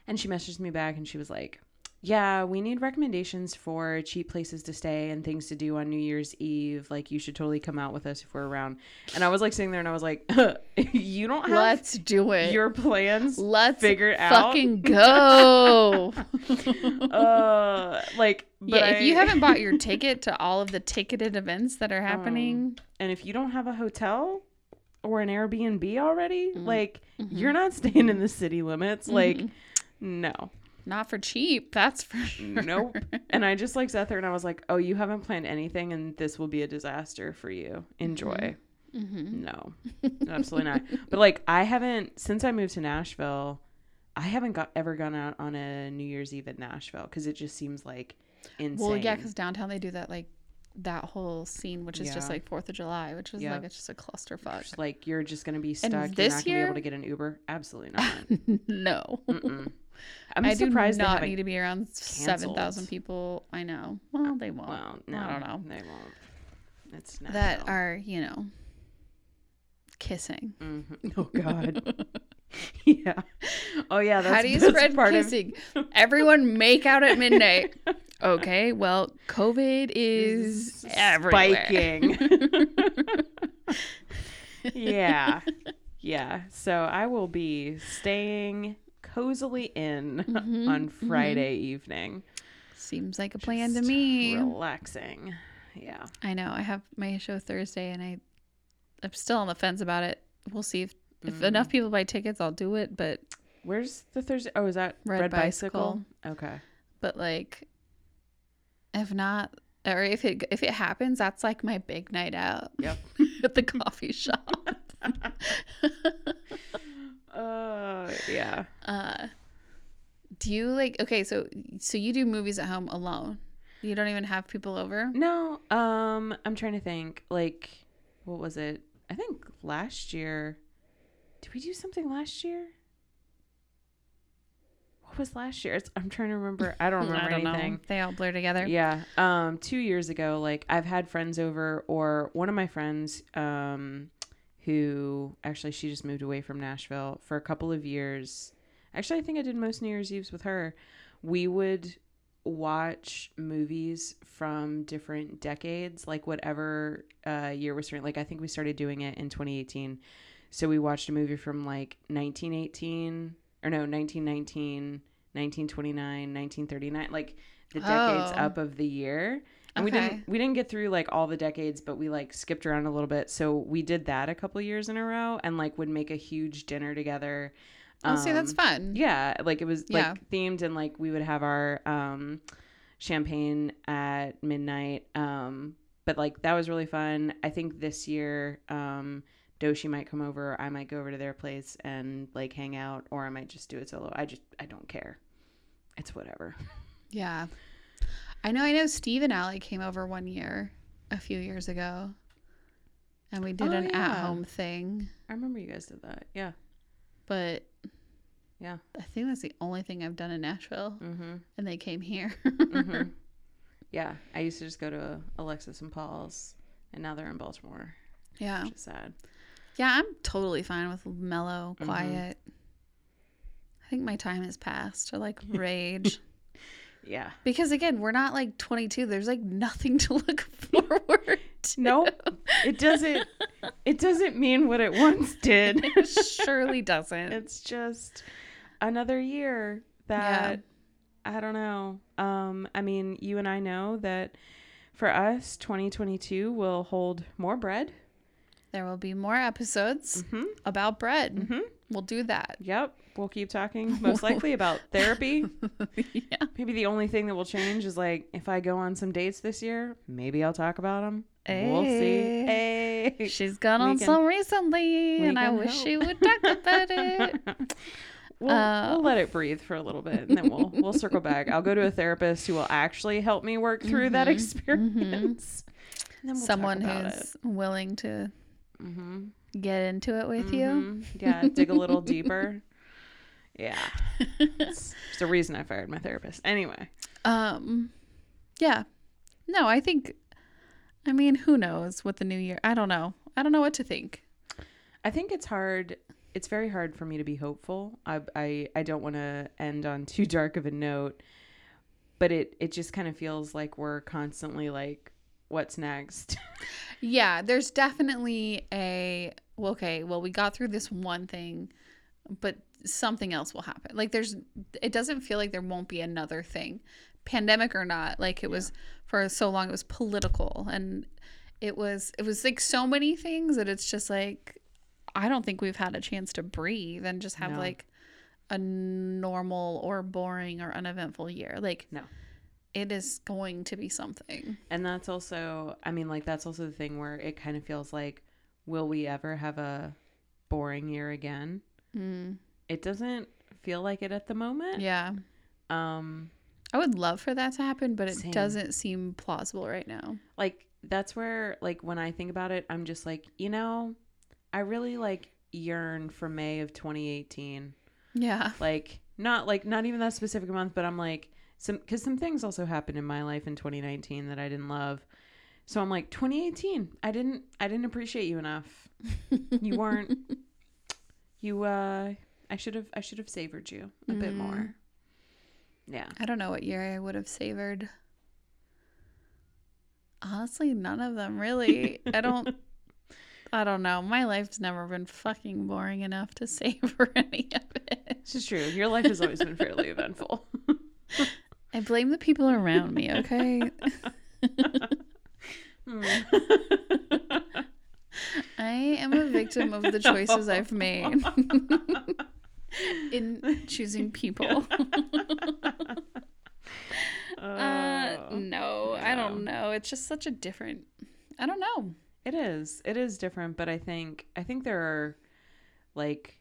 And she messaged me back and she was like, Yeah, we need recommendations for cheap places to stay and things to do on New Year's Eve. Like, you should totally come out with us if we're around. And I was like sitting there and I was like, [laughs] You don't have Let's do it. your plans Let's figured out. fucking [laughs] go. [laughs] uh, like, but yeah, if you haven't bought your ticket to all of the ticketed events that are happening, and if you don't have a hotel or an Airbnb already, Mm. like, Mm-hmm. you're not staying in the city limits. Like, no. Not for cheap, that's for sure. Nope. [laughs] And I just like sat there and I was like, oh, you haven't planned anything and this will be a disaster for you. Enjoy. Mhm. No, absolutely not. But like, I haven't, since I moved to Nashville, I haven't got ever gone out on a New Year's Eve at Nashville because it just seems like insane. Well, yeah, because downtown they do that like that whole scene, which is just like Fourth of July, which is Yeah. like it's just a clusterfuck. Just, like you're just gonna be stuck. you're this not gonna be year- able to get an Uber. Absolutely [laughs] not. no. I'm I do surprised they not need to be around seven thousand people. I know. Well, they won't. Well, no, I don't know. They won't. It's that Nashville. are you know kissing. Mhm. Oh God. [laughs] yeah. Oh yeah. That's, How do you spread part of- kissing? Everyone make out at midnight. [laughs] Okay, well, COVID is everywhere. spiking. [laughs] yeah. Yeah. So I will be staying cozily in Mhm, on Friday evening. Seems like a plan to me. Relaxing. Yeah. I know. I have my show Thursday, and I, I'm still on the fence about it. We'll see if if Mm. enough people buy tickets, I'll do it. But Where's the Thursday? Oh, is that Red Red, Bicycle? Okay. but like, if not, or if it if it happens, that's like my big night out. Yep. [laughs] at the coffee shop. [laughs] [laughs] Uh, yeah. uh, do you like? Okay, so so you do movies at home alone. You don't even have people over? No, um, I'm trying to think. Like, what was it? I think last year. Did we do something last year? What was last year? It's, I'm trying to remember. I don't [laughs] remember I don't anything. know. They all blur together. Yeah. Um, two years ago, like I've had friends over, or one of my friends, um, who actually she just moved away from Nashville for a couple of years. Actually, I think I did most New Year's Eves with her. We would watch movies from different decades, like whatever uh, year was certain. Like I think we started doing it in 2018. So we watched a movie from like 1918 or no 1919, 1929, 1939, like the decades Oh. up of the year. And we didn't we didn't get through like all the decades, but we like skipped around a little bit. So we did that a couple years in a row and like would make a huge dinner together. Oh, see, that's Um, fun. yeah, like it was Yeah. like themed and like we would have our um champagne at midnight. Um but like that was really fun. I think this year um Doshi might come over, I might go over to their place and like hang out or I might just do it solo. I just I don't care. It's whatever. Yeah. I know I know Steve and Allie came over one year a few years ago. And we did Oh, an yeah. at home thing. I remember you guys did that. Yeah. But Yeah. I think that's the only thing I've done in Nashville. Mhm. And they came here. Mhm. [laughs] yeah, I used to just go to Alexis and Paul's and now they're in Baltimore, yeah. which is sad. Yeah, I'm totally fine with mellow, Mhm. quiet. I think my time has passed to like [laughs] rage. Yeah. because again, we're not like 22. There's like nothing [laughs] to look forward to. Nope. It doesn't it doesn't mean what it once did. [laughs] It surely doesn't. it's just another year that I don't know. Um I mean, you and I know that for us 2022 will hold more bread. There will be more episodes Mhm. about bread. Mhm. We'll do that. Yep. We'll keep talking [laughs] most likely about therapy. [laughs] yeah. Maybe the only thing that will change is like if I go on some dates this year, maybe I'll talk about them. We'll see. Hey. She's gone We on can- some recently, and I wish help. she would talk about it. [laughs] we'll, Uh, we'll let it breathe for a little bit and then we'll we'll circle back. I'll go to a therapist who will actually help me work through that Mhm, experience. Then we'll Someone who's willing to it. Mhm. get into it with you. Mhm. Yeah, dig a little deeper. Yeah. [laughs] It's the reason I fired my therapist. Anyway. Um, yeah. No, I think. I mean, who knows what the new year? I don't know. I don't know what to think. I think it's hard. It's very hard for me to be hopeful. I I, I don't want to end on too dark of a note, but it it just kind of feels like we're constantly like, what's next? [laughs] Yeah, there's definitely a well, okay. Well, we got through this one thing, but something else will happen. Like there's, it doesn't feel like there won't be another thing, pandemic or not. Like it was for so long. It was political, and it was it was like so many things that it's just like I don't think we've had a chance to breathe and just have No. like a normal or boring or uneventful year. Like No. it is going to be something. And that's also, I mean, like that's also the thing where it kind of feels like, will we ever have a boring year again? Mm. It doesn't feel like it at the moment. Yeah. Um, I would love for that to happen, but it Same. doesn't seem plausible right now. like that's where like when I think about it, I'm just like, you know, I really like yearn for May of 2018. Yeah. Like not like not even that specific month, but I'm like some because some things also happened in my life in 2019 that I didn't love. So I'm like 2018. I didn't I didn't appreciate you enough. You weren't. [laughs] you uh, I should have I should have savored you a bit Mm. more. Yeah. I don't know what year I would have savored. Honestly, none of them really. I don't [laughs] I don't know. My life's never been fucking boring enough to [laughs] savor any of it. Is true. Your life has always been fairly eventful. I blame the people around me, okay? Hmm. [laughs] I am a victim of the choices I've made in choosing [laughs] people. [laughs] Uh, Oh. no, I don't know. It's just such a different. I don't know. It is. It is different, but I think I think there are like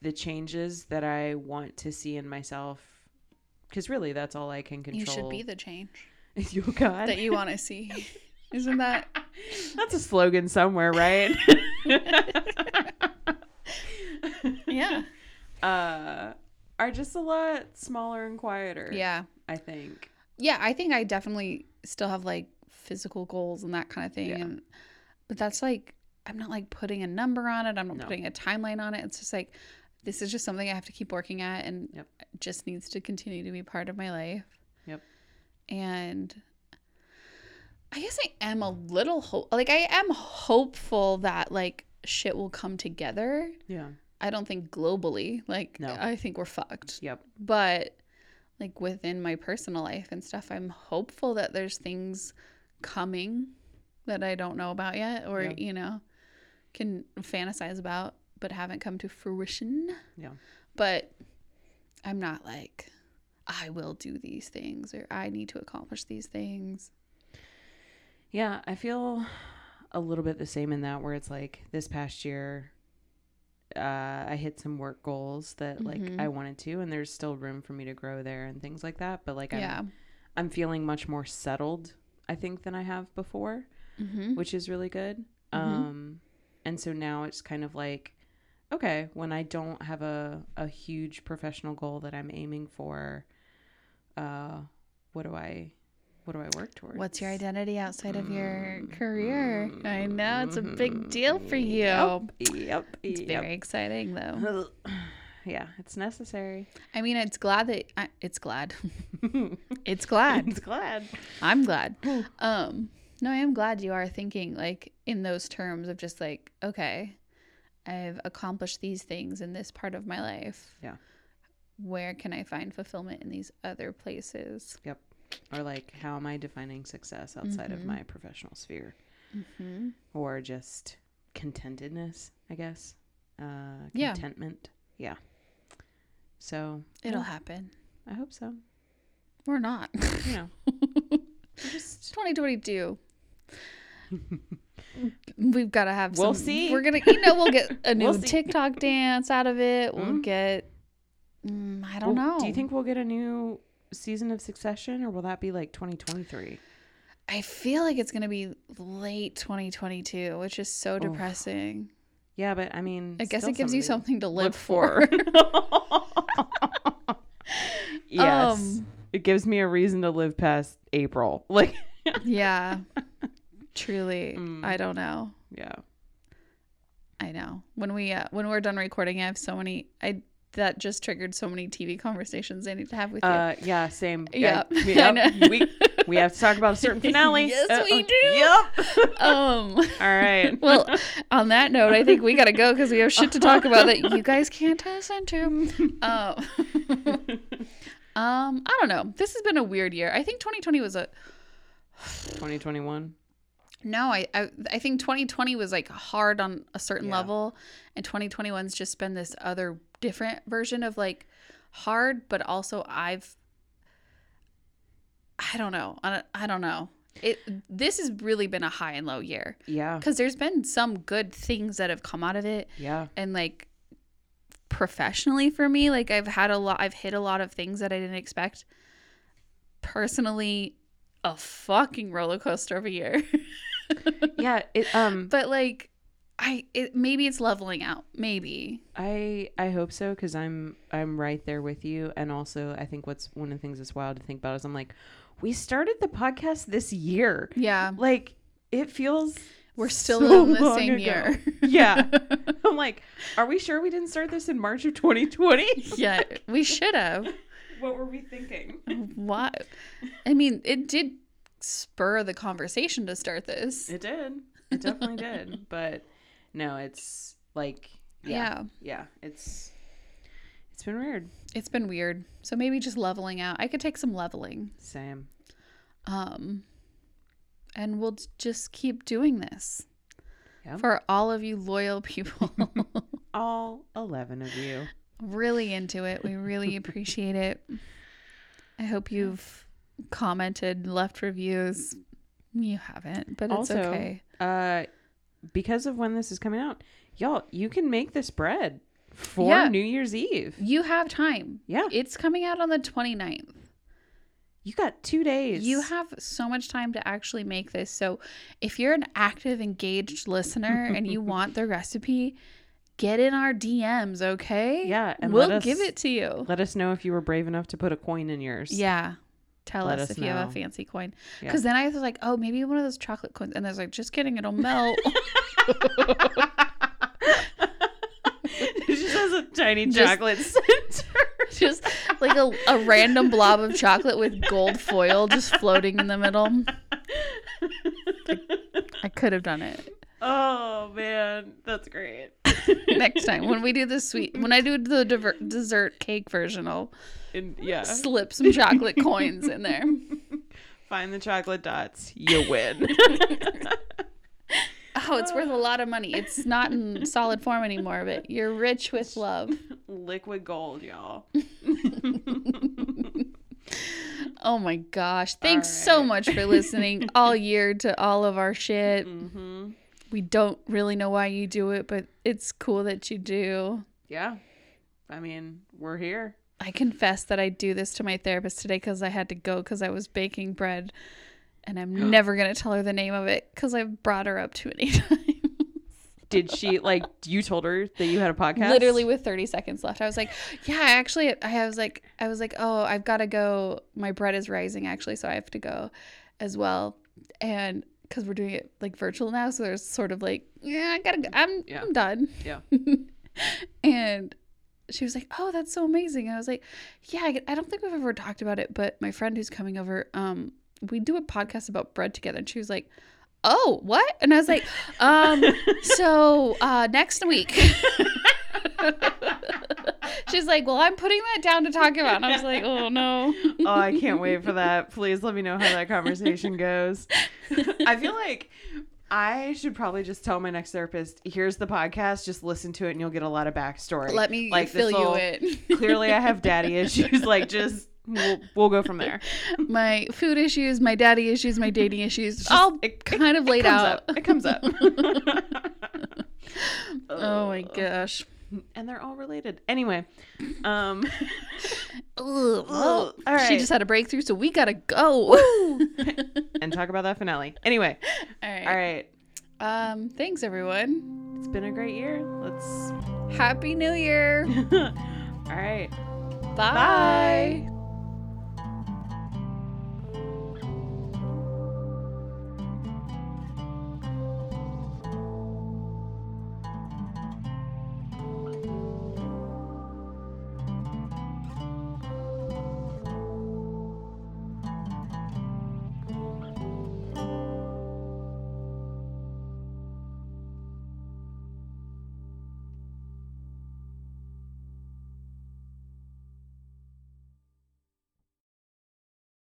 the changes that I want to see in myself cuz really that's all I can control. You should be the change. [laughs] You God. that you want to see. Isn't that? That's a slogan somewhere, right? Yeah. Uh, are just a lot smaller and quieter. Yeah. I think. Yeah, I think I definitely still have like physical goals and that kind of thing. Yeah. And but that's like I'm not like putting a number on it. I'm not No. putting a timeline on it. It's just like this is just something I have to keep working at and Yep. just needs to continue to be part of my life. Yep. And I guess I am a little hope like I am hopeful that like shit will come together. Yeah. I don't think globally. Like No. I think we're fucked Yep. but like within my personal life and stuff i'm hopeful that there's things coming that i don't know about yet or Yeah. you know can fantasize about but haven't come to fruition Yeah. but i'm not like i will do these things or i need to accomplish these things Yeah, I feel a little bit the same in that where it's like this past year uh, I hit some work goals that like Mhm. I wanted to and there's still room for me to grow there and things like that, but like I'm yeah I'm feeling much more settled I think than I have before, mm-hmm. which is really good. Mhm. Um and so now it's kind of like okay, when I don't have a a huge professional goal that I'm aiming for uh what do I what do I work towards? what's your identity outside of your Mm, career i know it's a big mhm, deal for you Yep. Yep. it's yep. very exciting though [sighs] yeah, it's necessary. I mean, it's glad that I, it's glad. [laughs] it's glad. it's glad. I'm glad. [gasps] Um, no, I am glad you are thinking like in those terms of just like, okay, I've accomplished these things in this part of my life. Yeah. Where can I find fulfillment in these other places? Or like, how am I defining success outside of Mhm. my professional sphere, Mm-hmm. or just contentedness? I guess. Uh, Yeah. contentment. Yeah. So It'll yeah, happen. I hope so. Or not. You know, [laughs] just 2022. [laughs] We've got to have. We'll some- see. We're gonna, you know, we'll get [laughs] a new We'll. TikTok dance out of it. We'll Mm. get. Mm, I don't Well, know. Do you think we'll get a new season of Succession, or will that be like 2023? I feel like it's gonna be late 2022, which is so depressing. Yeah, but I mean, I guess it gives you something to to live look for. [laughs] yes. Um, it gives me a reason to live past April. [laughs] Like, yeah. [laughs] Truly, Mm. I don't know. yeah. I know. When we uh, when we're done recording, I have so many. I that just triggered so many TV conversations I need to have with you. Uh, yeah, same. Yeah, Uh, we, [laughs] yep, we, we have to talk about a certain [laughs] finale. Yes, Uh, we uh, do. Yep. [laughs] um. All right. Well, on that note, I think we gotta go because we have shit to talk about that you guys can't listen to. Um, um, I don't know. This has been a weird year. I think 2020 was a 2021. no. I I, I think 2020 was like hard on a certain Yeah. level, and 2021's just been this other different version of like hard, but also I've I don't know. I don't, know. It this has really been a high and low year Yeah. because there's been some good things that have come out of it Yeah. and like professionally for me like i've had a lot i've hit a lot of things that i didn't expect personally a fucking roller coaster of a year [laughs] Yeah. It, um, but like i it maybe it's leveling out maybe I I hope so because I'm I'm right there with you, and also I think what's one of the things that's wild to think about is I'm like, we started the podcast this year, yeah like it feels we're still so in the same ago. year [laughs] Yeah, [laughs] I'm like, are we sure we didn't start this in March of 2020? [laughs] yeah we should have what were we thinking? what i mean it did spur the conversation to start this It did. It definitely did. But no, it's like yeah, yeah. Yeah. It's it's been weird. it's been weird. So maybe just leveling out. I could take some leveling. Same. um and we'll just keep doing this. Yep. for all of you loyal people. [laughs] All eleven of you. really into it. We really appreciate it. I hope you've commented left reviews. You haven't but it's Also, okay. Uh, because of when this is coming out, y'all, you can make this bread for Yeah. New Year's Eve. you have time Yeah. it's coming out on the 29th You got two days. You have so much time to actually make this. So if you're an active, engaged listener [laughs] and you want the recipe, get in our DMs, okay? Yeah, and we'll us- give it to you. Let us know if you were brave enough to put a coin in yours. Yeah. Tell us, us if you have a fancy coin. Yeah. Because then I was like, oh, maybe one of those chocolate coins. And I was like, just kidding, it'll melt. it just has a tiny Just- chocolate center. [laughs] just like a, a random blob of chocolate with gold foil just floating in the middle. I could have done it. oh man, that's great. [laughs] Next time when we do the sweet, when I do the diver- dessert cake version, I'll And, yeah. slip some chocolate coins in there. [laughs] Find the chocolate dots. You win. [laughs] Oh, it's worth a lot of money. It's not in solid form anymore, but you're rich with love. [laughs] Liquid gold, y'all. Oh my gosh. Thanks so much for listening all year to all of our shit. Mm-hmm. We don't really know why you do it, but it's cool that you do. Yeah. I mean, we're here. I confess that I do this to my therapist today because I had to go because I was baking bread. And I'm [gasps] never going to tell her the name of it because I've brought her up too many [laughs] times. Did she like you told her that you had a podcast? Literally with 30 seconds left. I was like, yeah, I actually, I was like, I was like, oh, I've got to go. My bread is rising actually. So I have to go as well. And because we're doing it like virtual now. So there's sort of like, yeah, I got to go. I'm, Yeah. I'm done. Yeah. [laughs] and she was like, "Oh, that's so amazing." I was like, "Yeah, I, I don't think we've ever talked about it, but my friend who's coming over, um, we do a podcast about bread together." And she was like, "Oh, what?" And I was like, [laughs] "Um, so uh, next week." [laughs] She's like, "Well, I'm putting that down to talk about." And I was like, "Oh no." [laughs] oh, I can't wait for that. Please let me know how that conversation goes. I feel like I should probably just tell my next therapist, here's the podcast, just listen to it and you'll get a lot of backstory. Let me Like, fill you in. [laughs] Clearly I have daddy issues. Like just we'll, we'll go from there. my food issues, my daddy issues, my dating issues, all it- kind of laid comes out. up. It comes up. [laughs] Oh my gosh. And they're all related. Anyway, um [laughs] Ugh, well, all right. she just had a breakthrough, so we gotta go. [laughs] and talk about that finale. Anyway, All right. all right. Um, thanks everyone. It's been a great year. Let's Happy New Year. [laughs] all right. Bye.